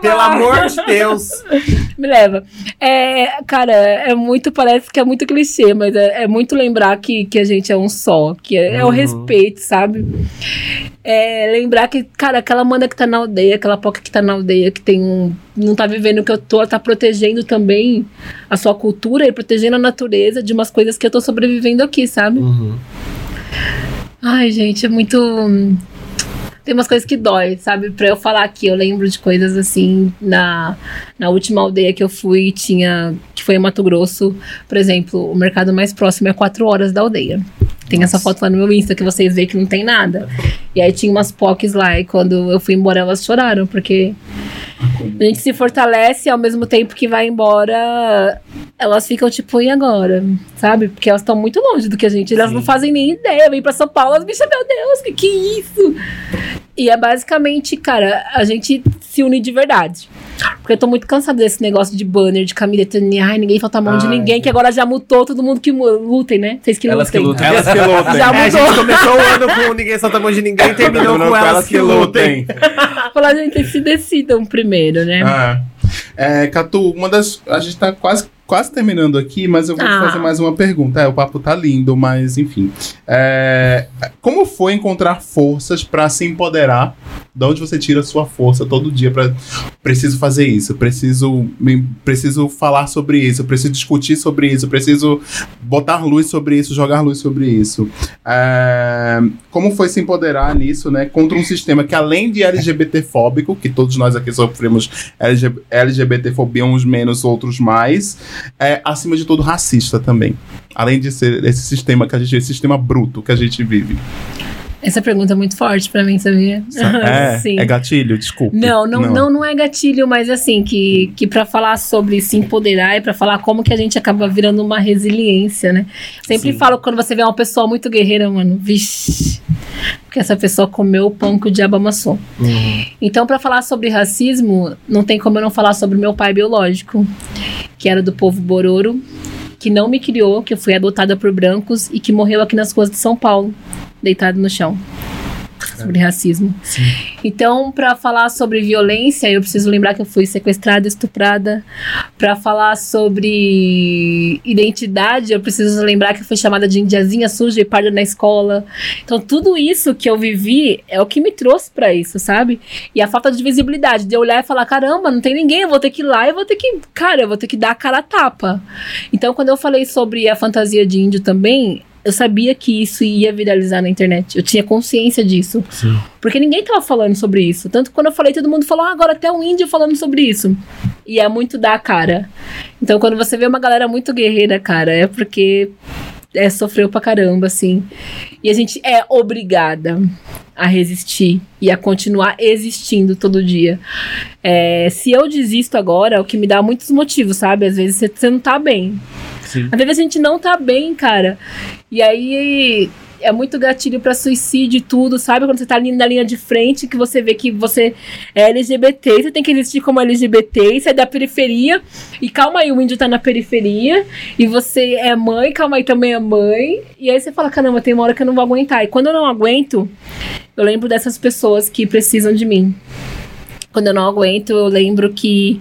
Pelo amor de Deus. Me leva. É, cara, é muito, parece que é muito clichê, mas é, é muito lembrar que, que a gente é um só, que é, é o Uhum. respeito, sabe? É lembrar que, cara, aquela mana que tá na aldeia, aquela poca que tá na aldeia, que tem um. não tá vivendo o que eu tô, ela tá protegendo também a sua cultura e protegendo a natureza de umas coisas que eu tô sobrevivendo aqui, sabe? Uhum. Ai, gente, é muito. Tem umas coisas que dói, sabe? Pra eu falar aqui, eu lembro de coisas assim. Na, na última aldeia que eu fui, tinha. que foi em Mato Grosso, por exemplo, o mercado mais próximo é quatro horas da aldeia. Tem essa foto lá no meu Insta que vocês veem que não tem nada. E aí tinha umas POCs lá, e quando eu fui embora, elas choraram, porque a gente se fortalece ao mesmo tempo que vai embora, elas ficam tipo, e agora? Sabe? Porque elas estão muito longe do que a gente. Elas não fazem nem ideia. Vem pra São Paulo, as bichas, meu Deus, que que é isso? E é basicamente, cara, a gente se une de verdade. Porque eu tô muito cansada desse negócio de banner, de camiseta, de, ai, ninguém falta a mão de Ai. ninguém, que agora já mutou todo mundo que lutem, né? Vocês que Elas que lutem. lutem. Elas que lutem. Já É, a mudou. gente começou o ano com Ninguém Solta a Mão de Ninguém e terminou com elas que lutem. Falar, gente, se decidam primeiro, né? Ah. É, Catu, uma das. A gente tá quase, quase terminando aqui, mas eu vou te Ah. fazer mais uma pergunta. É, o papo tá lindo, mas enfim. É, como foi encontrar forças pra se empoderar? De onde você tira a sua força todo dia pra. Preciso fazer isso, preciso, me- preciso falar sobre isso, preciso discutir sobre isso, preciso botar luz sobre isso, jogar luz sobre isso. É, como foi se empoderar nisso, né? Contra um sistema que, além de LGBT-fóbico, que todos nós aqui sofremos LG, LGBT-fobia, uns menos, outros mais, é, acima de tudo, racista também. Além de ser esse sistema que a gente, esse sistema bruto que a gente vive. Essa pergunta é muito forte pra mim, sabia? É, Sim. é gatilho, desculpa. Não, não, não, não, é gatilho, mas assim, que, que para falar sobre se empoderar e pra falar como que a gente acaba virando uma resiliência, né? Sempre Sim. falo quando você vê uma pessoa muito guerreira, mano, vixe. Porque essa pessoa comeu o pão que o diabo amassou. Então, pra falar sobre racismo, não tem como eu não falar sobre meu pai biológico, que era do povo Bororo, que não me criou, que eu fui adotada por brancos e que morreu aqui nas ruas de São Paulo, deitado no chão. Sobre racismo. Então, pra falar sobre violência, eu preciso lembrar que eu fui sequestrada, estuprada. Pra falar sobre identidade, eu preciso lembrar que eu fui chamada de indiazinha suja e parda na escola. Então, tudo isso que eu vivi é o que me trouxe pra isso, sabe? E a falta de visibilidade, de eu olhar e falar: caramba, não tem ninguém, eu vou ter que ir lá e vou ter que. Cara, eu vou ter que dar a cara a tapa. Então, quando eu falei sobre a fantasia de índio também. Eu sabia que isso ia viralizar na internet. Eu tinha consciência disso. Porque ninguém tava falando sobre isso. Tanto que quando eu falei, todo mundo falou, ah, agora até um índio falando sobre isso. E é muito dar a cara. Então, quando você vê uma galera muito guerreira, cara, é porque é, sofreu pra caramba, assim. E a gente é obrigada a resistir e a continuar existindo todo dia. É, se eu desisto agora, é o que me dá muitos motivos, sabe? Às vezes você- não tá bem. Sim. Às vezes a gente não tá bem, cara. E aí é muito gatilho pra suicídio e tudo, sabe? Quando você tá ali na linha de frente, que você vê que você é LGBT, você tem que existir como LGBT, você é da periferia. E calma aí, o índio tá na periferia. E você é mãe, calma aí, também é mãe. E aí você fala, caramba, tem uma hora que eu não vou aguentar. E quando eu não aguento, eu lembro dessas pessoas que precisam de mim. Quando eu não aguento, eu lembro que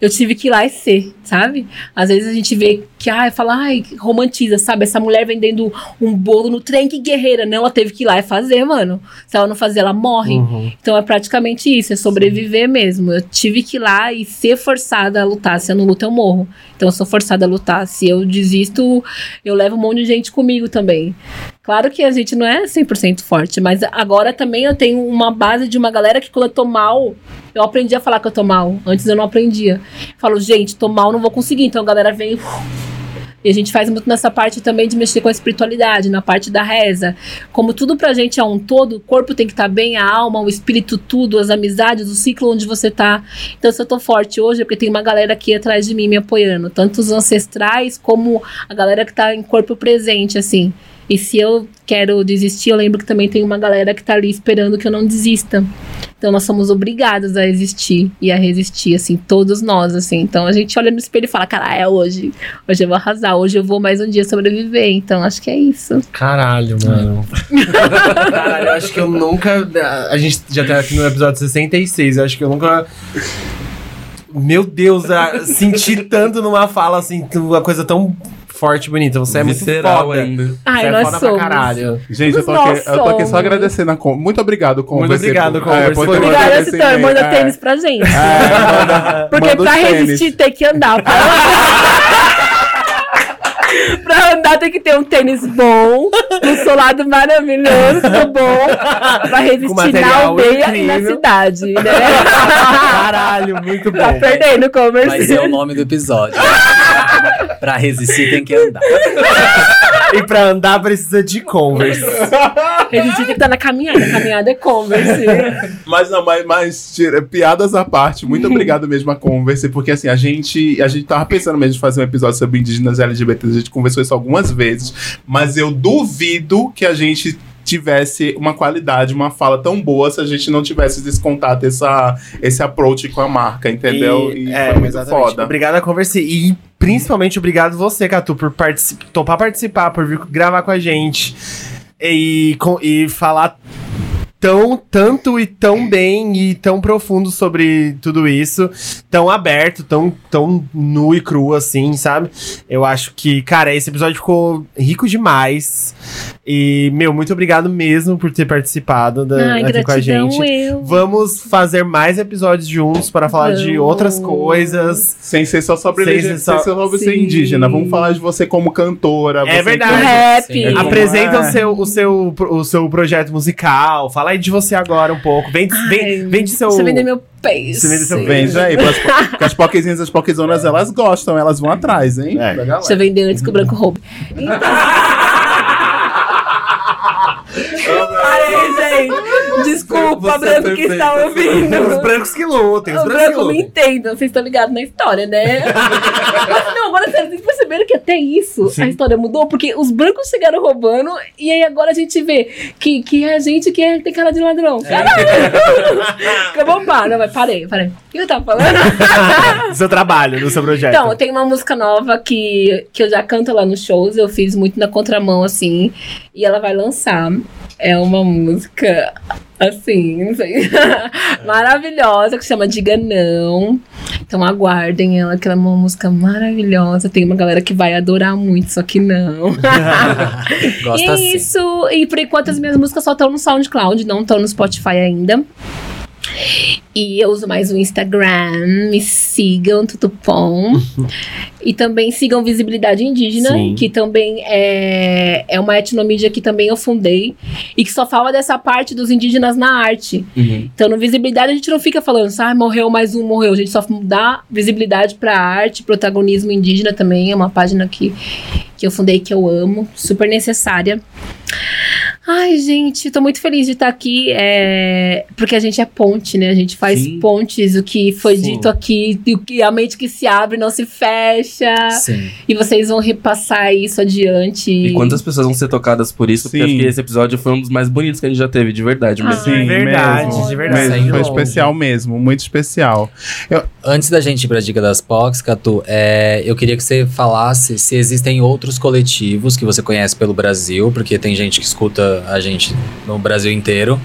eu tive que ir lá e ser, sabe? Às vezes a gente vê que, ai, fala, ai, romantiza, sabe? Essa mulher vendendo um bolo no trem, que guerreira. Não, ela teve que ir lá e fazer, mano. Se ela não fazer, ela morre. Uhum. Então é praticamente isso, é sobreviver mesmo. Eu tive que ir lá e ser forçada a lutar. Se eu não luto, eu morro. Então eu sou forçada a lutar. Se eu desisto, eu levo um monte de gente comigo também. Claro que a gente não é 100% forte, mas agora também eu tenho uma base de uma galera que quando eu tô mal, eu aprendi a falar que eu tô mal. Antes eu não aprendia. Falo, gente, tô mal, não vou conseguir. Então a galera vem. E a gente faz muito nessa parte também de mexer com a espiritualidade, na parte da reza. Como tudo pra gente é um todo, o corpo tem que estar bem, a alma, o espírito, tudo, as amizades, o ciclo onde você tá. Então, se eu tô forte hoje, é porque tem uma galera aqui atrás de mim me apoiando. Tanto os ancestrais como a galera que tá em corpo presente, assim. E se eu quero desistir, eu lembro que também tem uma galera que tá ali esperando que eu não desista. Então nós somos obrigados a existir e a resistir, assim, todos nós, assim. Então a gente olha no espelho e fala, cara, é hoje. Hoje eu vou arrasar, hoje eu vou mais um dia sobreviver. Então acho que é isso. Caralho, mano. Caralho, eu acho que eu nunca. A gente já tá aqui no episódio 66, eu acho que eu nunca. Meu Deus, a- senti tanto numa fala assim, uma coisa tão forte e bonita. Você é muito Visceral foda. ainda. Ai, Você é nós foda pra somos. caralho. Gente, eu tô, aqui, eu tô aqui só somos. agradecendo a Com. Muito obrigado, Converse. Muito obrigado, Converse. Obrigada, esse Titã. e-mail. Manda É. tênis pra gente. É, manda- Porque manda pra resistir tem que andar. Pra, pra andar tem que ter um tênis bom, um solado maravilhoso, bom. Pra resistir na material aldeia e na incrível. cidade, né? Caralho, muito Tá bom. perdendo o Vai ser o comercial. nome do episódio. Pra resistir tem que andar. E pra andar precisa de Converse. Resistir tem que estar na caminhada. Caminhada é converse. Mas não, mas, mas tira- piadas à parte, muito obrigado mesmo a Converse, porque assim, a gente, a gente tava pensando mesmo em fazer um episódio sobre indígenas LGBTs, a gente conversou isso algumas vezes, mas eu duvido que a gente tivesse uma qualidade, uma fala tão boa se a gente não tivesse esse contato, essa, esse approach com a marca, entendeu? E, é, foi muito exatamente. foda. Obrigado a Converse. E principalmente obrigado você, Catu, por partici- topar participar, por vir gravar com a gente. E, com- e falar tão, tanto e tão bem e tão profundo sobre tudo isso, tão aberto, tão, tão nu e cru assim, sabe? Eu acho que, cara, esse episódio ficou rico demais. E, meu, muito obrigado mesmo por ter participado da, Ai, aqui com a gente. eu. Vamos fazer mais episódios juntos para falar de Vamos. outras coisas. Sem ser só sobre, Sem ser sem só- ser sobre ser Sim. indígena. Vamos falar de você como cantora. É você verdade. é Apresenta é. o, seu, o, seu, o seu projeto musical. Fala aí de você agora um pouco. Vem, vem, Ai, vem de seu. Eu vender meu peixe. Você vende seu Vende aí, porque as poquezinhas, as poquezonas, elas gostam, elas vão atrás, hein? É. Da galera. Deixa eu vender antes que o branco roube. Parei, gente. Desculpa, Você é branco que está perfeita. ouvindo. Os brancos que lutem, os O brancos que branco me entendam, vocês estão ligados na história, né? Mas não, agora sério, vocês perceberam que até isso Sim. a história mudou? Porque os brancos chegaram roubando e aí agora a gente vê que, que é a gente que é- tem cara de ladrão. Caralho! Acabou, pá. Não, mas parei, parei. O que eu tava falando? Do seu trabalho, do seu projeto. Então, tem uma música nova que, que eu já canto lá nos shows, eu fiz muito na contramão, assim, e ela vai lançar. É uma música, assim, não sei, maravilhosa, que chama Diga Não. Então aguardem ela, que ela é uma música maravilhosa. Tem uma galera que vai adorar muito, só que não. Gosta e é sim. isso, e por enquanto as minhas músicas só estão no SoundCloud, não estão no Spotify ainda. E eu uso mais o Instagram, me sigam, tudo bom. e também sigam Visibilidade Indígena, Sim. que também é, é uma etnomídia que também eu fundei. E que só fala dessa parte dos indígenas na arte. Uhum. Então, no Visibilidade, a gente não fica falando, ah, morreu mais um, morreu. A gente só dá visibilidade pra arte, protagonismo indígena também. É uma página que, que eu fundei, que eu amo, super necessária. Ai, gente, tô muito feliz de estar aqui, é, porque a gente é ponte, né? A gente faz Sim. pontes, o que foi Sim. dito aqui, o que a mente que se abre não se fecha. Sim. E vocês vão repassar isso adiante. E quantas pessoas vão ser tocadas por isso? Porque Sim. acho que esse episódio foi um dos mais bonitos que a gente já teve, de verdade. Mas Ah, Sim, verdade, mesmo. de verdade. Mesmo, foi especial mesmo, muito especial. Antes da gente ir pra dica das POCs, Catu, é, eu queria que você falasse se existem outros coletivos que você conhece pelo Brasil, porque tem gente que escuta a gente no Brasil inteiro.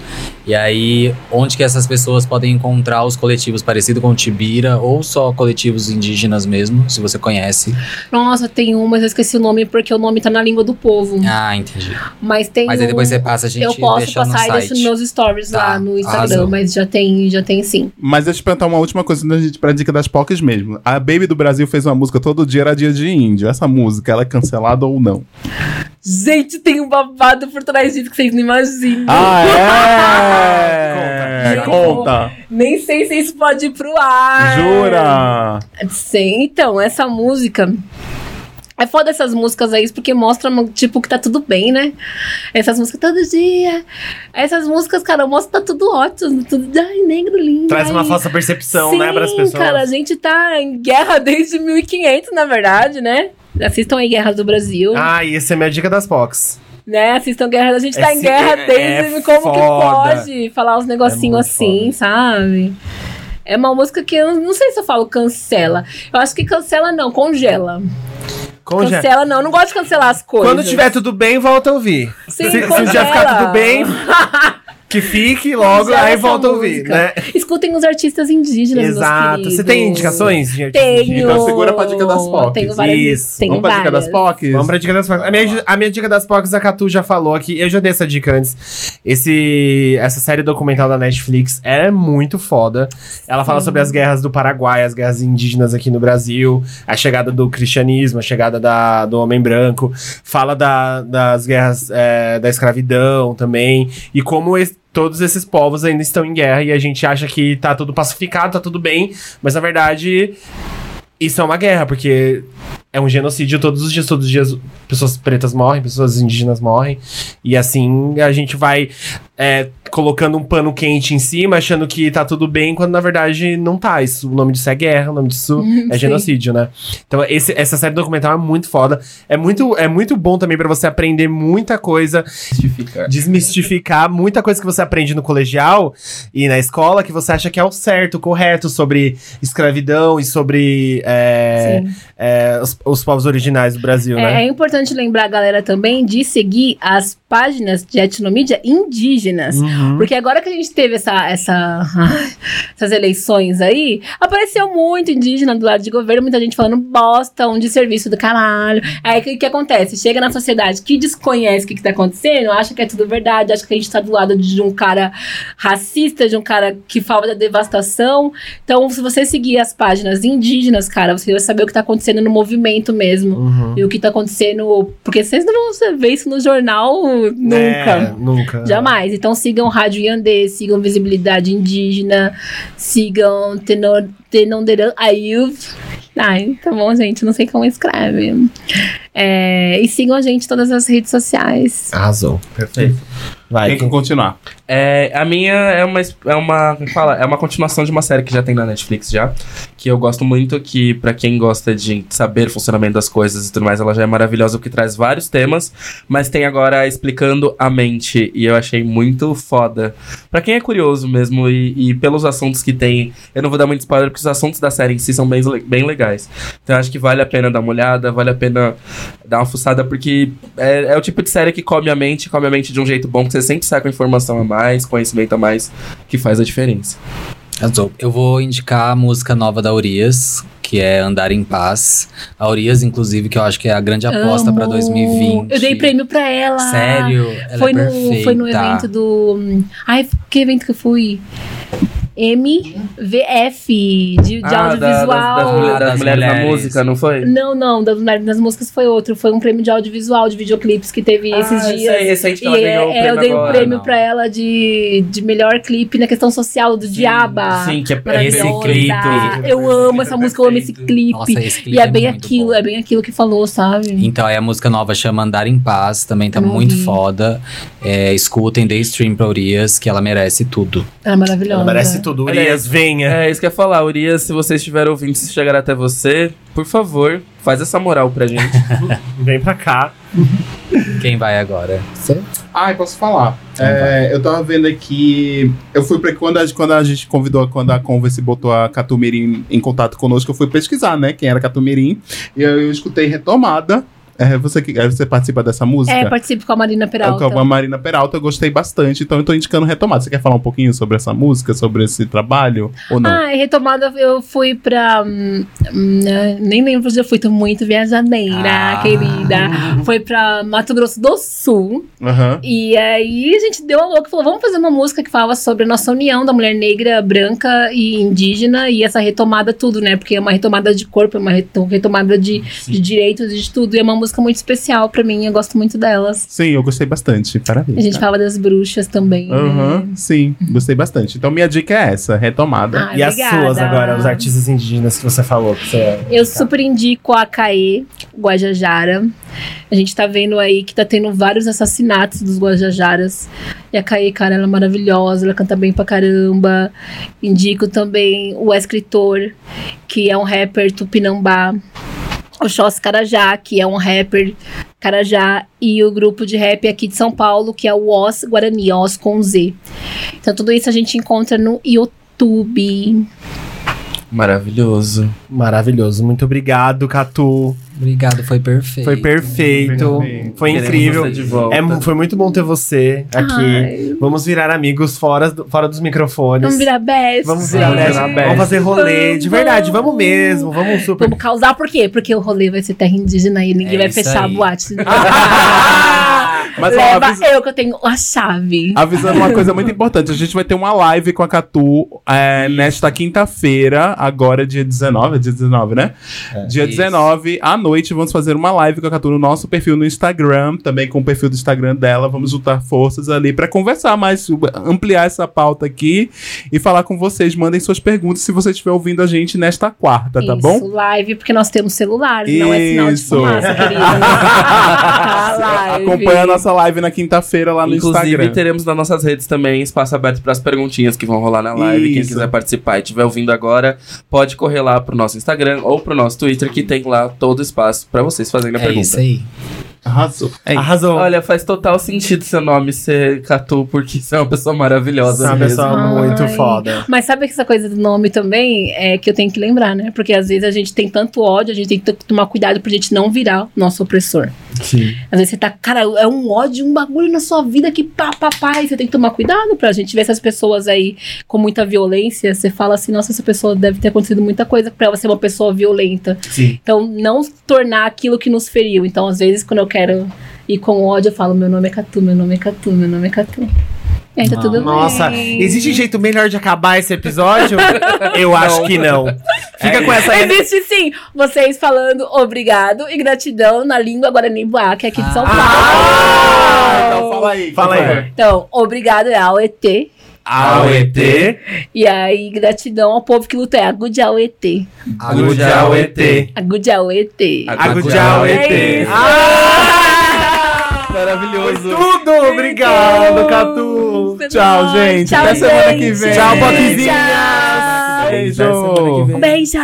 E aí, onde que essas pessoas podem encontrar os coletivos parecido com o Tibira ou só coletivos indígenas mesmo, se você conhece? Nossa, tem um, mas eu esqueci o nome porque o nome tá na língua do povo. Ah, entendi. Mas tem Mas aí um- depois você passa, a gente Eu posso deixa no passar e deixo site. nos meus stories Tá, lá no Instagram, arrasou. mas já tem, já tem sim. Mas deixa eu te perguntar uma última coisa da gente pra dica das POCs mesmo. A Baby do Brasil fez uma música Todo Dia Era Dia de Índio. Essa música, ela é cancelada ou não? Gente, tem um babado por trás disso que vocês não imaginam. Ah, é? Conta. Conta. Nem sei se isso pode ir pro ar. Jura? Sim, então, essa música. É foda essas músicas aí, porque mostra, tipo, que tá tudo bem, né? Essas músicas todo dia. Essas músicas, cara, mostra que tá tudo ótimo. Tudo, ai, negro lindo. Traz uma falsa percepção, Sim, né, pras pessoas. cara, a gente tá em guerra desde 1500, na verdade, né? Assistam aí Guerras do Brasil, Ah, e essa é minha dica das POCs. né? Assistam Guerra, a gente tá em Esse guerra é- desde é como foda. que pode falar uns negocinhos muito assim, sabe? É uma música que eu não sei se eu falo cancela. Eu acho que cancela não, congela. Conge- Cancela não, eu não gosto de cancelar as coisas. Quando tiver tudo bem, volta a ouvir. Sim, se, se um congela. ficar tudo bem, que fique logo, aí volta a ouvir, né? Escutem os artistas indígenas, Exato. Você tem indicações? de artistas Tenho. indígenas? Então segura pra dica das POCs. Tenho várias. Isso. Tenho Vamos pra dica das várias. POCs? Vamos pra dica das POCs. A minha, a minha dica das POCs, a Catu já falou aqui. Eu já dei essa dica antes. Esse, essa série documental da Netflix é muito foda. Ela fala sobre as guerras do Paraguai, as guerras indígenas aqui no Brasil, a chegada do cristianismo, a chegada da, do homem branco. Fala da- das guerras é, da escravidão também. E como es- todos esses povos ainda estão em guerra e a gente acha que tá tudo pacificado, tá tudo bem. Mas na verdade, isso é uma guerra, porque é um genocídio todos os dias, todos os dias pessoas pretas morrem, pessoas indígenas morrem. E assim a gente vai é, colocando um pano quente em cima, achando que tá tudo bem, quando na verdade não tá. Isso, o nome disso é guerra, o nome disso é sim. genocídio, né? Então esse- essa série documental é muito foda. É muito, é muito bom também pra você aprender muita coisa Justificar. desmistificar muita coisa que você aprende no colegial e na escola que você acha que é o certo, o correto sobre escravidão e sobre é, é, os, os povos originais do Brasil, É, né? é importante lembrar, galera, também de seguir as páginas de etnomídia indígenas. Uhum. Porque agora que a gente teve essa, essa, essas eleições aí, apareceu muito indígena do lado de governo, muita gente falando bosta, um de serviço do caralho. Aí o que, que acontece? Chega na sociedade que desconhece o que, que tá acontecendo, acha que é tudo verdade, acha que a gente tá do lado de um cara racista, de um cara que fala da devastação. Então, se você seguir as páginas indígenas, cara, você vai saber o que tá acontecendo no movimento mesmo. Uhum. E o que tá acontecendo. Porque vocês não vão ver isso no jornal nunca. É, nunca. Jamais. Então sigam Rádio Yandê, sigam Visibilidade Indígena, sigam Tenonderan Ayuv. Ai, tá bom, gente. Não sei como escreve. É, e sigam a gente em todas as redes sociais. Arrasou. Perfeito. Vai. Tem que continuar. É, a minha é uma, é uma, como fala, é uma continuação de uma série que já tem na Netflix já, que eu gosto muito, que pra quem gosta de saber o funcionamento das coisas e tudo mais, ela já é maravilhosa, porque traz vários temas, mas tem agora explicando a mente, e eu achei muito foda. Pra quem é curioso mesmo, e, e pelos assuntos que tem, eu não vou dar muito spoiler, porque os assuntos da série em si são bem, bem legais. Então eu acho que vale a pena dar uma olhada, vale a pena dar uma fuçada, porque é, é o tipo de série que come a mente, come a mente de um jeito bom, que você sempre sai com informação a mais, conhecimento a mais, que faz a diferença. Arrasou. Eu vou indicar a música nova da Urias, que é Andar em Paz. A Urias, inclusive, que eu acho que é a grande aposta pra Amo. 2020. Eu dei prêmio pra ela. Sério? Ela Foi, é no, perfeita. foi no evento do. Ai, que evento que eu fui? MVF, de, de Ah, audiovisual. da- das, das, mulher- das Das mulheres na mulheres. música, não foi? Não, não, das mulheres nas músicas foi outro. Foi um prêmio de audiovisual, de videoclipes que teve esses Ah, dias. sei, recente que E ela é, ganhou o é, eu dei um agora, prêmio não. pra ela de, de melhor clipe na questão social do Diaba. Sim, que é Esse clipe. Eu amo essa música, eu amo esse clipe. Nossa, esse clipe e é bem muito aquilo, bom. é bem aquilo que falou, sabe? Então, aí a música nova chama Andar em Paz, também tá muito foda. É, escutem, dê stream pra Urias, que ela merece tudo. Ela é maravilhosa. Ela merece tudo. Urias, venha. É isso que eu ia falar, Urias, se você estiver ouvindo, se chegar até você, por favor, faz essa moral pra gente. Vem pra cá. Quem vai agora? Você? Ai, posso falar. É, eu tava vendo aqui. Eu fui pra. Quando a, quando a gente convidou, quando a Converse botou a Catumirim em contato conosco, eu fui pesquisar, né? Quem era Catumirim. E eu, eu escutei Retomada. É você que é, você participa dessa música? É, participo com a Marina Peralta. Com a Marina Peralta, eu gostei bastante, então eu tô indicando retomada. Você quer falar um pouquinho sobre essa música, sobre esse trabalho? Ou não? Ah, retomada eu fui pra. hum, hum, nem lembro onde eu fui, tô muito viajadeira, Ah. querida. Foi pra Mato Grosso do Sul. Aham. E aí a gente deu a louca e falou: vamos fazer uma música que fala sobre a nossa união da mulher negra, branca e indígena e essa retomada, tudo, né? Porque é uma retomada de corpo, é uma reto- retomada de, de direitos e de tudo. E é uma música muito especial pra mim, eu gosto muito delas. Sim, eu gostei bastante. Parabéns. A gente cara. fala das bruxas também. né? Aham, sim, gostei bastante. Então minha dica é essa, retomada. Ah, E as obrigada. suas agora, os artistas indígenas que você falou. Que você Eu super indico a Caê, Guajajara. A gente tá vendo aí que tá tendo vários assassinatos dos Guajajaras. E a Caê, cara, ela é maravilhosa, ela canta bem pra caramba. Indico também o escritor, que é um rapper tupinambá. O Xós Carajá, que é um rapper Carajá. E o grupo de rap aqui de São Paulo, que é o Os Guarani, Os com Z. Então tudo isso a gente encontra no YouTube. Maravilhoso. Maravilhoso. Muito obrigado, Catu. Obrigado, foi perfeito. Foi perfeito. Perfeito. Foi incrível. de. É, foi muito bom ter você aqui. Ai. Vamos virar amigos fora, do- fora dos microfones. Vamos virar best. Vamos virar best. Virar best. Vamos fazer rolê. De Vamos. verdade, vamos mesmo. Vamos super. Vamos causar por quê? Porque o rolê vai ser terra indígena e ninguém É vai fechar a aí. boate. Mas ó, Leva avisa- eu que eu tenho a chave. avisando uma coisa muito importante, a gente vai ter uma live com a Catu é, nesta quinta-feira, agora dia 19, é dia 19, né? dia Isso. 19, à noite, vamos fazer uma live com a Catu no nosso perfil no Instagram, também com o perfil do Instagram dela, vamos juntar forças ali pra conversar mais, ampliar essa pauta aqui e falar com vocês. Mandem suas perguntas se você estiver ouvindo a gente nesta quarta, tá Isso, bom? live, porque nós temos celular, não é sinal de Isso. fumaça, querido. Tá, live. Acompanha a nossa live na quinta-feira lá no Inclusive, Instagram. teremos nas nossas redes também espaço aberto para as perguntinhas que vão rolar na live. Quem Isso. quiser participar e estiver ouvindo agora, pode correr lá pro nosso Instagram ou pro nosso Twitter, que tem lá todo o espaço para vocês fazerem a É pergunta. isso aí. Arrasou. É Arrasou. Olha, faz total sentido seu nome ser Catu, porque você é uma pessoa maravilhosa. Você é uma mesmo. pessoa muito Ai. foda. Mas sabe que essa coisa do nome também é que eu tenho que lembrar, né? Porque às vezes a gente tem tanto ódio, a gente tem que tomar cuidado pra gente não virar nosso opressor. Sim. Às vezes você tá, cara, é um ódio, um bagulho na sua vida que pá, pá, pá, e você tem que tomar cuidado pra gente ver essas pessoas aí com muita violência. Você fala assim, nossa, essa pessoa deve ter acontecido muita coisa pra ela ser uma pessoa violenta. Sim. Então, não tornar aquilo que nos feriu. Então, às vezes, quando eu quero ir com ódio, eu falo, meu nome é Catu, meu nome é Catu, meu nome é Catu. E aí tá tudo Nossa, bem. existe jeito melhor de acabar esse episódio? Eu acho que não. Fica com essa. Existe sim, vocês falando obrigado e gratidão na língua Guarani Buá, que é aqui de São Paulo. Ah, então fala aí. Fala aí. é? Então, obrigado é ao ET. E aí, gratidão ao povo que luta é agude ao ET. Agudial ET. Agude ao ET. Agudial É. Ah! Maravilhoso. Tudo! Obrigado, Catu. Tchau, gente. Tchau, Até semana que gente. vem. Tchau, Poquezinhas. Tchau. Beijo. Beijo.